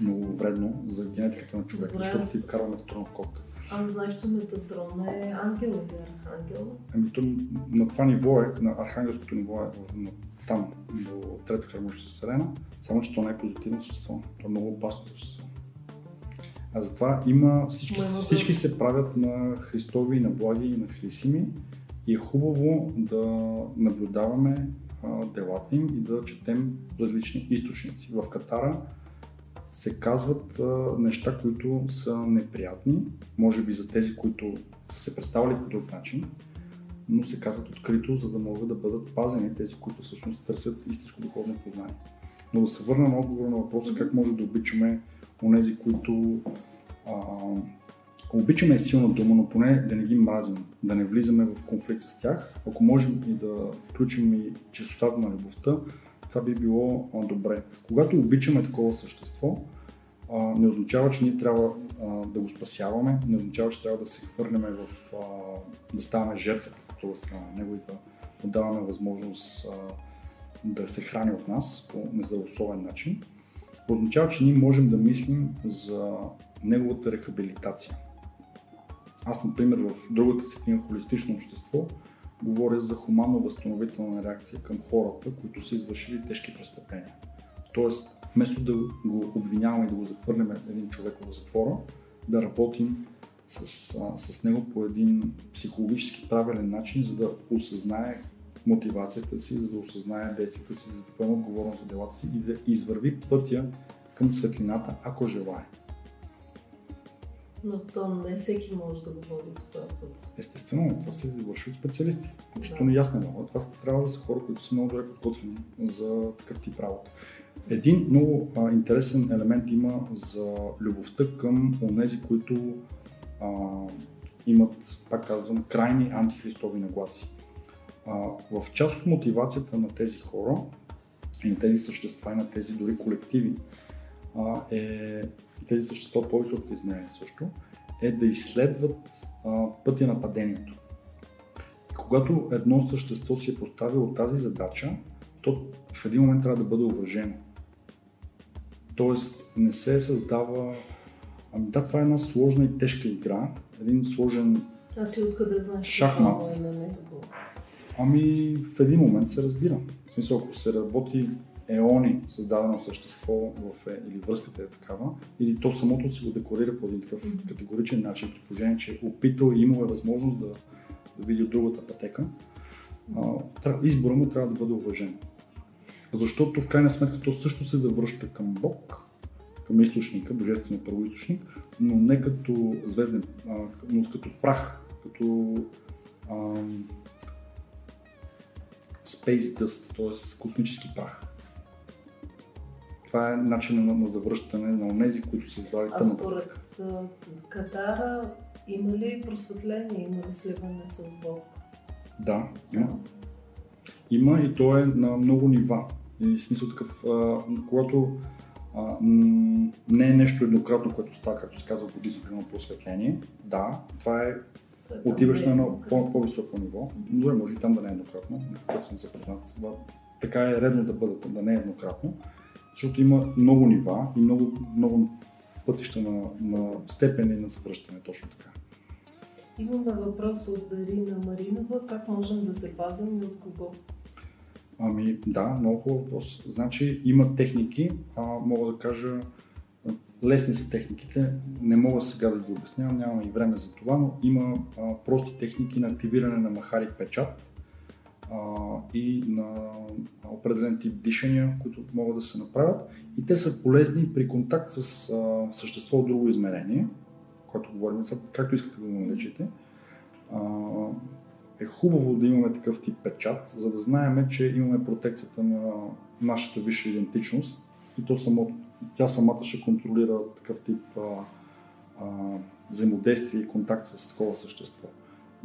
много вредно за генетиката на човека, Добре, защото ти вкарва Метатронов код. Аз знаеш, че Метатрон е ангел или архангел. Ами то на това ниво е, на архангелското ниво е в- на, там, до трета хармонична вселена, само че то не е позитивно същество, то е много опасно същество. А затова има, всички, всички се правят на Христови, на благи и на Хрисими и е хубаво да наблюдаваме а, делата им и да четем различни източници. В Катара се казват а, неща, които са неприятни, може би за тези, които са се представили по друг начин, но се казват открито, за да могат да бъдат пазени тези, които всъщност търсят истинско духовно познание. Но да се върна на отговор на въпроса как може да обичаме онези, които а, обичаме силна дума, но поне да не ги мразим, да не влизаме в конфликт с тях. Ако можем и да включим и чистотата на любовта, това би било а, добре. Когато обичаме такова същество, а, не означава, че ние трябва а, да го спасяваме, не означава, че трябва да се хвърляме в, а, да ставаме жертва по това страна на него и да му даваме възможност а, да се храни от нас по нездравословен начин. Означава, че ние можем да мислим за неговата рехабилитация. Аз, например, в другата книга Холистично общество говоря за хуманно-възстановителна реакция към хората, които са извършили тежки престъпления. Тоест, вместо да го обвиняваме и да го захвърляме един човек в затвора, да работим с, с него по един психологически правилен начин, за да осъзнае мотивацията си, за да осъзнае действията си, за да поеме отговорност за делата си и да извърви пътя към светлината, ако желая. Но то не всеки може да го води по този път. Естествено, това се завърши от специалисти, включително и аз не мога. Това трябва да са хора, които са много добре подготвени за такъв тип работа. Един много а, интересен елемент има за любовта към онези, които а, имат, пак казвам, крайни антихристови нагласи. В част от мотивацията на тези хора и на тези същества и на тези дори колективи е, тези същества от по-високите измерения също, е да изследват а, пътя на падението. когато едно същество си е поставило тази задача, то в един момент трябва да бъде уважено. Тоест не се създава... Ами да, това е една сложна и тежка игра, един сложен А ти откъде знаеш, Шахмат. е? Ами в един момент се разбира. В смисъл, ако се работи еони създадено същество в, е, или връзката е такава, или то самото си го декорира по един такъв категоричен начин, при положение, че е опитал и имал е възможност да, да види от другата пътека, а, избора му трябва да бъде уважен. Защото в крайна сметка то също се завръща към Бог, към източника, божествения първоизточник, но не като звезден, а, но като прах, като ам, space dust, т.е. космически прах. Това е начинът на, на завръщане на онези, които са избрали А тъмната според а, Катара има ли просветление, има ли сливане с Бог? Да, има. Има и то е на много нива. И смисъл такъв, а, когато а, не е нещо еднократно, което става, както се казва будизъм, просветление. Да, това е отиваш де на е едно по-високо ниво. Дори може и там да не е еднократно, в което съм запознат. Това- Така е редно да бъде, да не е еднократно, защото има много нива и много, много пътища на, на степени на завръщане, точно така. Имаме въпрос от Дарина Маринова. Как можем да се пазим и от кого? Ами да, много хубав въпрос. Значи има техники, а, мога да кажа, лесни са техниките, не мога сега да ги обяснявам, нямам и време за това, но има а, прости техники на активиране на махари печат а, и на определен тип дишания, които могат да се направят. И те са полезни при контакт с а, същество от друго измерение, което говорим, както искате да го наречете. А, е хубаво да имаме такъв тип печат, за да знаем, че имаме протекцията на нашата висша идентичност и то тя самата ще контролира такъв тип а, а, взаимодействие и контакт с такова същество.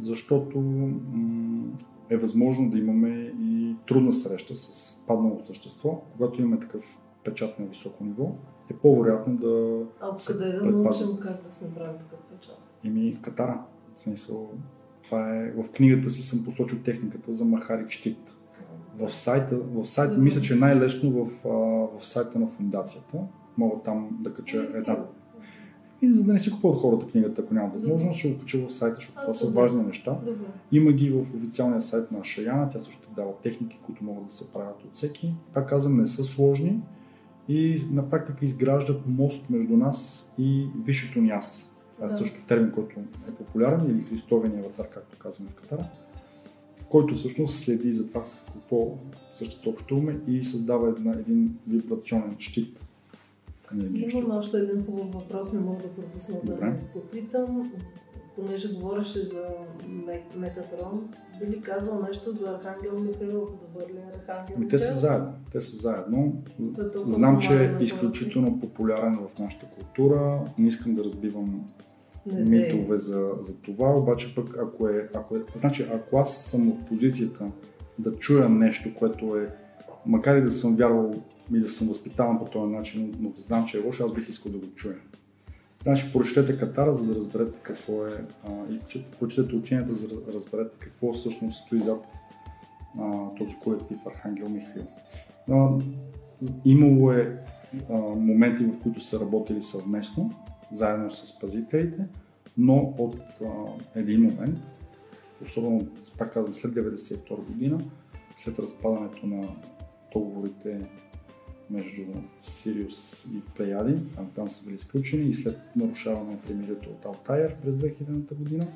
Защото м- е възможно да имаме и трудна среща с паднало същество. Когато имаме такъв печат на високо ниво, е по-вероятно да А се откъде да предпазим. научим как да се направи такъв печат? Еми в Катара. В смисъл, това е, в книгата си съм посочил техниката за махарик щит. В сайта, в сайта Добре. мисля, че е най-лесно в, а, в сайта на фундацията. Мога там да кача една. И за да не си купуват хората книгата, ако няма възможност, ще го кача в сайта, защото това са важни неща. Добре. Има ги в официалния сайт на Шаяна, тя също дава техники, които могат да се правят от всеки. Пак казвам, не са сложни и на практика изграждат мост между нас и висшето ни аз. Това е също термин, който е популярен или Христовения аватар, както казваме в Катара, който всъщност следи за това с какво същество общуваме и създава една, един вибрационен щит. Щит. Имам още един хубав въпрос, не мога да пропусна да го попитам. Понеже говореше за Мет- Метатрон, би ли казал нещо за Архангел Михаил? Добър ли е Архангел Ами те са Михаил? заедно. Те са заедно. Е Знам, че е изключително популярен в нашата култура. Не искам да разбивам. Не, митове за, за това, обаче пък ако е, ако е, значи ако аз съм в позицията да чуя нещо, което е, макар и да съм вярвал и да съм възпитаван по този начин, но да знам, че е лошо, аз бих искал да го чуя. Значи, прочетете Катара, за да разберете какво е, а, и че- прочетете ученията, за да разберете какво всъщност стои зад а, този колектив Архангел Михаил. А, имало е а, моменти, в които са работили съвместно, заедно с пазителите, но от а, един момент, особено, пак казвам, след 1992 година, след разпадането на договорите между Сириус и Плеяди, там, там са били изключени и след нарушаване на премирието от Алтайер през 2000 година,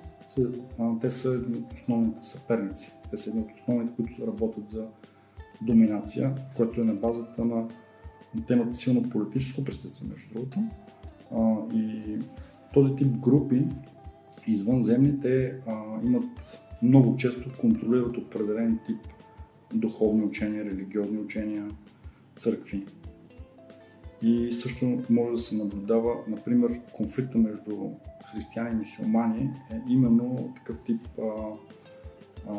те са едни от основните съперници. Те са едни от основните, които работят за доминация, което е на базата на те имат силно политическо присъствие, между другото. И този тип групи, извънземни, те а, имат много често контролират определен тип духовни учения, религиозни учения, църкви. И също може да се наблюдава, например, конфликта между християни и мусулмани е именно такъв тип а, а,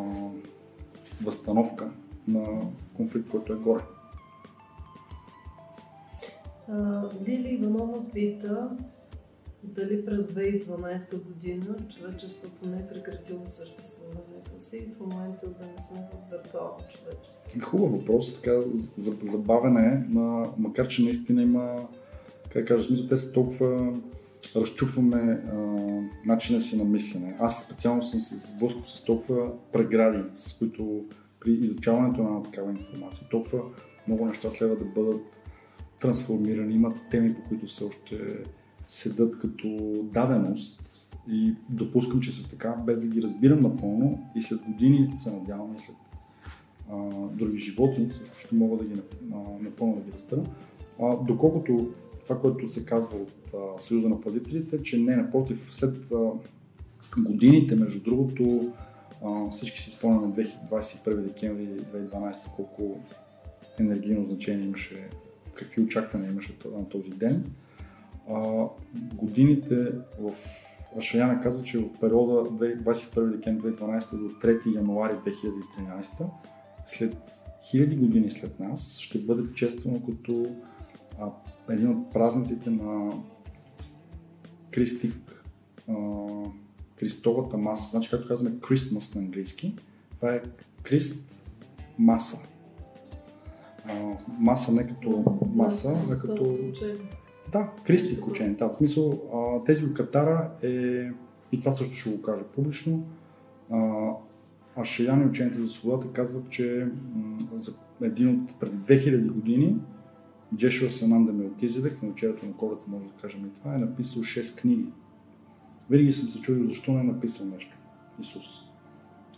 възстановка на конфликт, който е горе. Лили Иванова пита Дали през 2012 година човечеството не е прекратило съществуването си и в момента да не сме в виртуално човечество? Хубав въпрос, така забавене е, макар че наистина има, как кажа, смисъл, те са толкова разчупваме а, начина си на мислене. Аз специално съм се сблъскал с толкова прегради, с които при изучаването на такава информация, толкова много неща следва да бъдат трансформирани. Има теми, по които все още седат като даденост и допускам, че са така, без да ги разбирам напълно и след години се надявам и след а, други животи също ще мога да ги а, напълно да ги разбера. А, доколкото това, което се казва от а, Съюза на пазителите, че не, напротив, след а, годините, между другото, а, всички си спомняме 21 декември 2012 колко енергийно значение имаше, какви очаквания имаше на този ден. А, годините в Ашаяна казва, че в периода 21 декември 2012 до 3 януари 2013, след хиляди години след нас, ще бъде чествано като а, един от празниците на Кристик, а, Кристовата маса. Значи, както казваме Christmas на английски, това е Крист маса. А, маса не като маса, а като... Да, Кристик учение. Да, в смисъл, а, тези от Катара е, и това също ще го кажа публично, а, Ашаяни учените за свободата казват, че м- за един от преди 2000 години Джешуа Сананда Мелкизедек, в началото на колата може да кажем и това, е написал 6 книги. Винаги съм се чудил защо не е написал нещо Исус.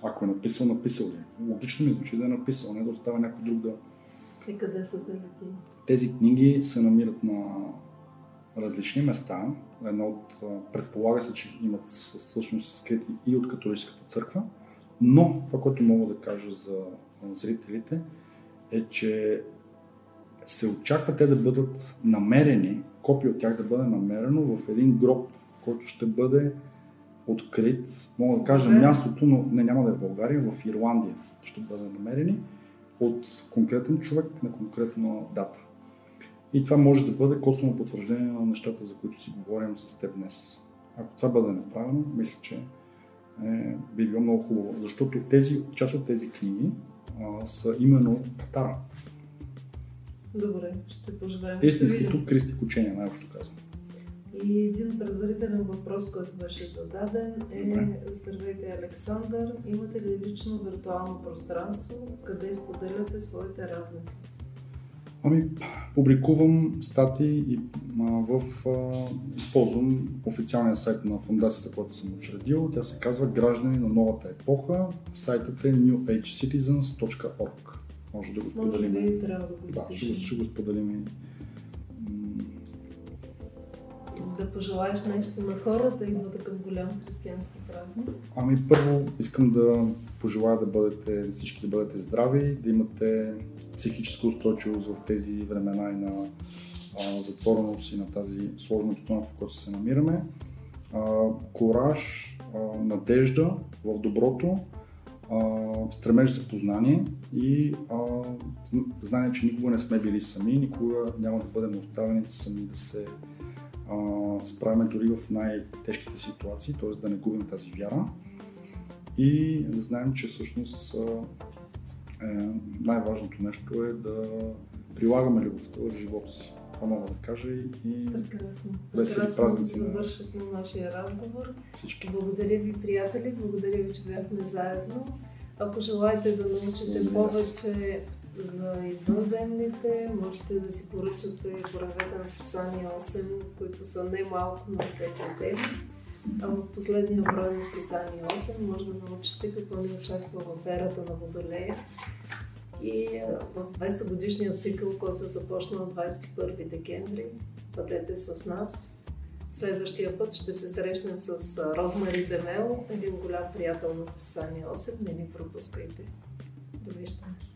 Ако е написал, написал ли? Е? Логично ми звучи да е написал, не да остава някой друг да... И къде са тези книги? Тези книги се намират на различни места. Едно от, предполага се, че имат всъщност скрити и от католическата църква, но това, което мога да кажа за зрителите, е, че се очаква те да бъдат намерени, копия от тях да бъде намерено в един гроб, който ще бъде открит. Мога да кажа мястото, но не няма да е в България, в Ирландия ще бъде намерени от конкретен човек на конкретна дата. И това може да бъде косвено потвърждение на нещата, за които си говорим с теб днес. Ако това бъде направено, мисля, че е, би било много хубаво, защото тези, част от тези книги а, са именно Катара. Добре, ще пожелаем. Истинското кристик учение, най-общо казвам. И един предварителен въпрос, който беше зададен е Добре. Здравейте, Александър. Имате ли лично виртуално пространство, къде споделяте своите размисли? Ами, публикувам статии и а, в... А, използвам официалния сайт на фундацията, който съм учредил. Тя се казва Граждани на новата епоха. Сайтът е newagecitizens.org. Може да го споделим. Може би трябва да го Да, ще го, ще го споделим да пожелаеш нещо на хората, идват към голям християнски празник? Ами първо искам да пожелая да бъдете, всички да бъдете здрави, да имате психическа устойчивост в тези времена и на а, затвореност и на тази сложна обстановка, в която се намираме. Кораж, надежда в доброто, а, стремеж за познание и а, знание, че никога не сме били сами, никога няма да бъдем оставени сами да се справяме дори в най-тежките ситуации, т.е. да не губим тази вяра и да знаем, че всъщност е, най-важното нещо е да прилагаме любовта в живота си. Това мога да кажа и Прекрасно. весели празници. Да завършихме нашия разговор. Всички. Благодаря ви, приятели, благодаря ви, че бяхме заедно. Ако желаете да научите повече за извънземните, можете да си поръчате боравете на списание 8, които са не малко на тези теми. А в последния брой на списание 8 може да научите какво ни очаква в ерата на Водолея и в 20 годишния цикъл, който е започнал 21 декември. Бъдете с нас. Следващия път ще се срещнем с Розмари Демел, един голям приятел на списание 8. Не ни пропускайте. Довиждане.